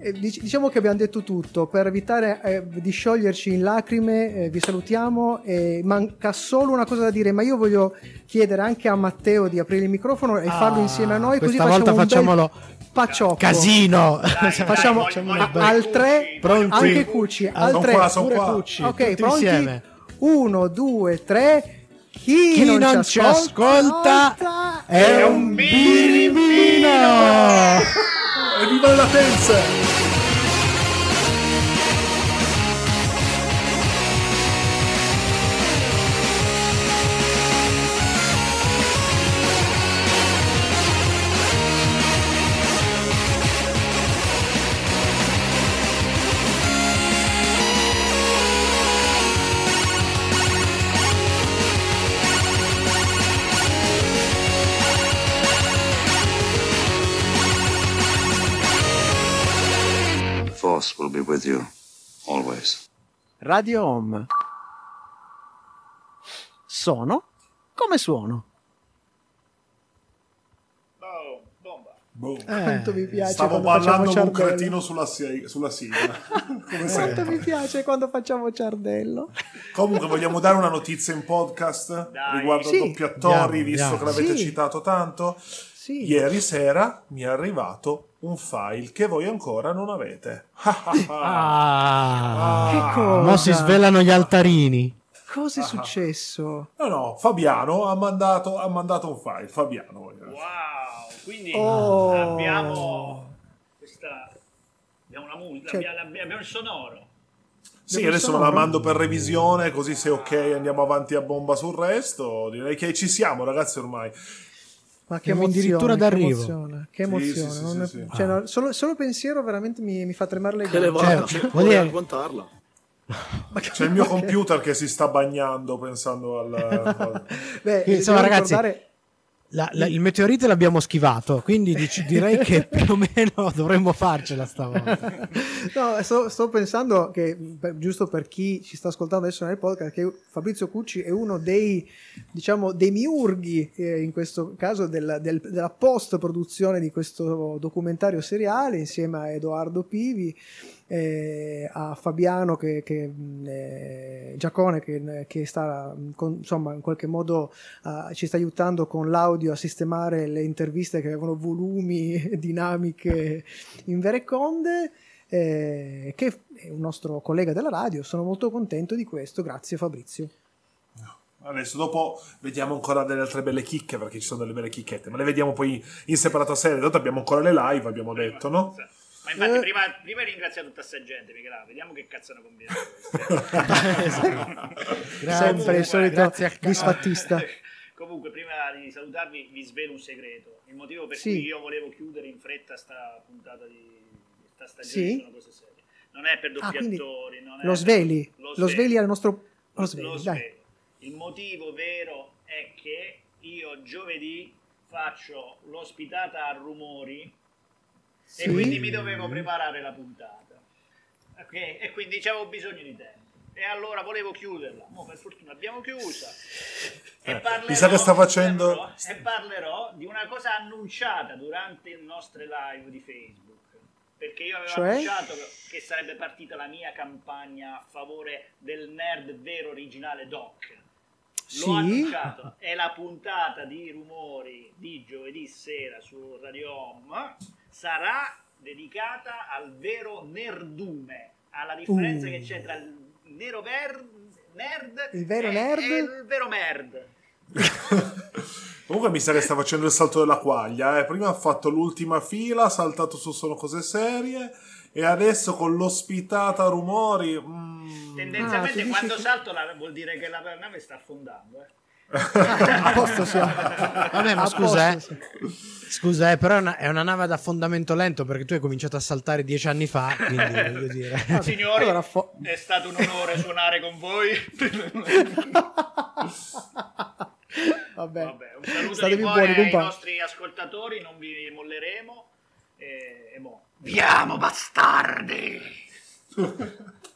eh, dic- diciamo che abbiamo detto tutto per evitare eh, di scioglierci in lacrime eh, vi salutiamo e manca solo una cosa da dire ma io voglio chiedere anche a Matteo di aprire il microfono e farlo insieme a noi così Ah, questa facciamo volta un bel facciamolo pacciocco casino. facciamo a- al 3 Pronti? anche Cucci al Sono 3 qua, sono qua. Cucci, ok tutti pronti insieme. 1 2 3 chi, Chi non, non ci ascolta, ascolta è un birimbino. E viva le latenze! With you always. Radio Home. Sono come suono. Boh. Quanto mi piace Stavo ballando un ciardello. cretino sulla, sulla sigla. Come quanto mi piace quando facciamo ciardello Comunque vogliamo dare una notizia in podcast riguardo Sì. ai doppiatori, visto andiamo. che l'avete Sì. citato tanto. Sì. Ieri sera mi è arrivato un file che voi ancora non avete. Ah, Che cosa? Mo si svelano gli altarini. Cosa Ah. è successo No, no, Fabiano ha mandato, ha mandato un file. Fabiano. Wow, quindi Oh. abbiamo questa abbiamo una musica, Cioè- abbiamo, il sonoro. Sì, adesso me la mando per revisione, così se ok andiamo avanti a bomba sul resto. Direi che ci siamo, ragazzi, ormai. Ma che emozione, addirittura che d'arrivo. emozione, che emozione. sì, sì, sì, è- sì. cioè, Ah. no, solo, solo pensiero veramente mi, mi fa tremare le Che le gambe. volte Cioè, dire- raccontarla. C'è il mio computer che si sta bagnando pensando al... Beh, insomma, ragazzi, ricordare- La- la- il meteorite l'abbiamo schivato, quindi dic- direi che più o meno dovremmo farcela stavolta. No, sto, sto pensando che, per- giusto per chi ci sta ascoltando adesso nel podcast, che Fabrizio Cucci è uno dei, diciamo, dei miurghi, eh, in questo caso, del- del- della post-produzione di questo documentario seriale, insieme a Edoardo Pivi, eh, a Fabiano che, che, mh, eh, Giacone che, che sta, mh, con- insomma, in qualche modo eh, ci sta aiutando con l'audio a sistemare le interviste che avevano volumi, dinamiche in vereconde eh, che è un nostro collega della radio. Sono molto contento di questo. Grazie Fabrizio. Adesso dopo vediamo ancora delle altre belle chicche, perché ci sono delle belle chicchette, ma le vediamo poi in separata serie. Tanto abbiamo ancora le live, abbiamo detto, no? Ma infatti Eh. prima, prima ringrazia tutta sta gente, Michela, vediamo che cazzo hanno combinato. Sempre il solito disfattista. Comunque, prima di salutarvi, vi svelo un segreto. Il motivo per Sì. cui io volevo chiudere in fretta sta puntata di sta stagione Sì? sono cose serie. Non è per Ah, doppiatori, non è lo per- sveli, lo lo sveli al nostro... Lo Lo sveli, dai. svelo. Il motivo vero è che io giovedì faccio l'ospitata a rumori Sì. e quindi mi dovevo preparare la puntata. Ok? E quindi avevo bisogno di tempo. E allora volevo chiuderla. Mo per fortuna abbiamo chiusa. E Eh, parlerò, sta facendo- e parlerò di una cosa annunciata durante le nostre live di Facebook. Perché io avevo Cioè? annunciato che sarebbe partita la mia campagna a favore del nerd vero originale Doc. L'ho Sì? annunciato, è la puntata di rumori di giovedì sera su Radio Home. Sarà dedicata al vero nerdume, alla differenza Uh. che c'è tra il nero ver- nerd Il vero e, nerd? e il vero nerd. Comunque mi sa che sta facendo il salto della quaglia. Eh. Prima ha fatto l'ultima fila, ha saltato su Sono cose serie. E adesso con l'ospitata rumori. mm, Tendenzialmente Ah, quando che- salto la- vuol dire che la nave sta affondando. eh. A posto siamo. Vabbè, ma scusa, eh. Scusa, eh, però è una, è una nave ad affondamento lento perché tu hai cominciato a saltare dieci anni fa, quindi voglio dire. Signori, Allora, fo- è stato un onore suonare con voi. Vabbè. Vabbè, un saluto di cuore buoni, ai compagni. nostri ascoltatori, non vi molleremo. E, e mo. Viamo, bastardi!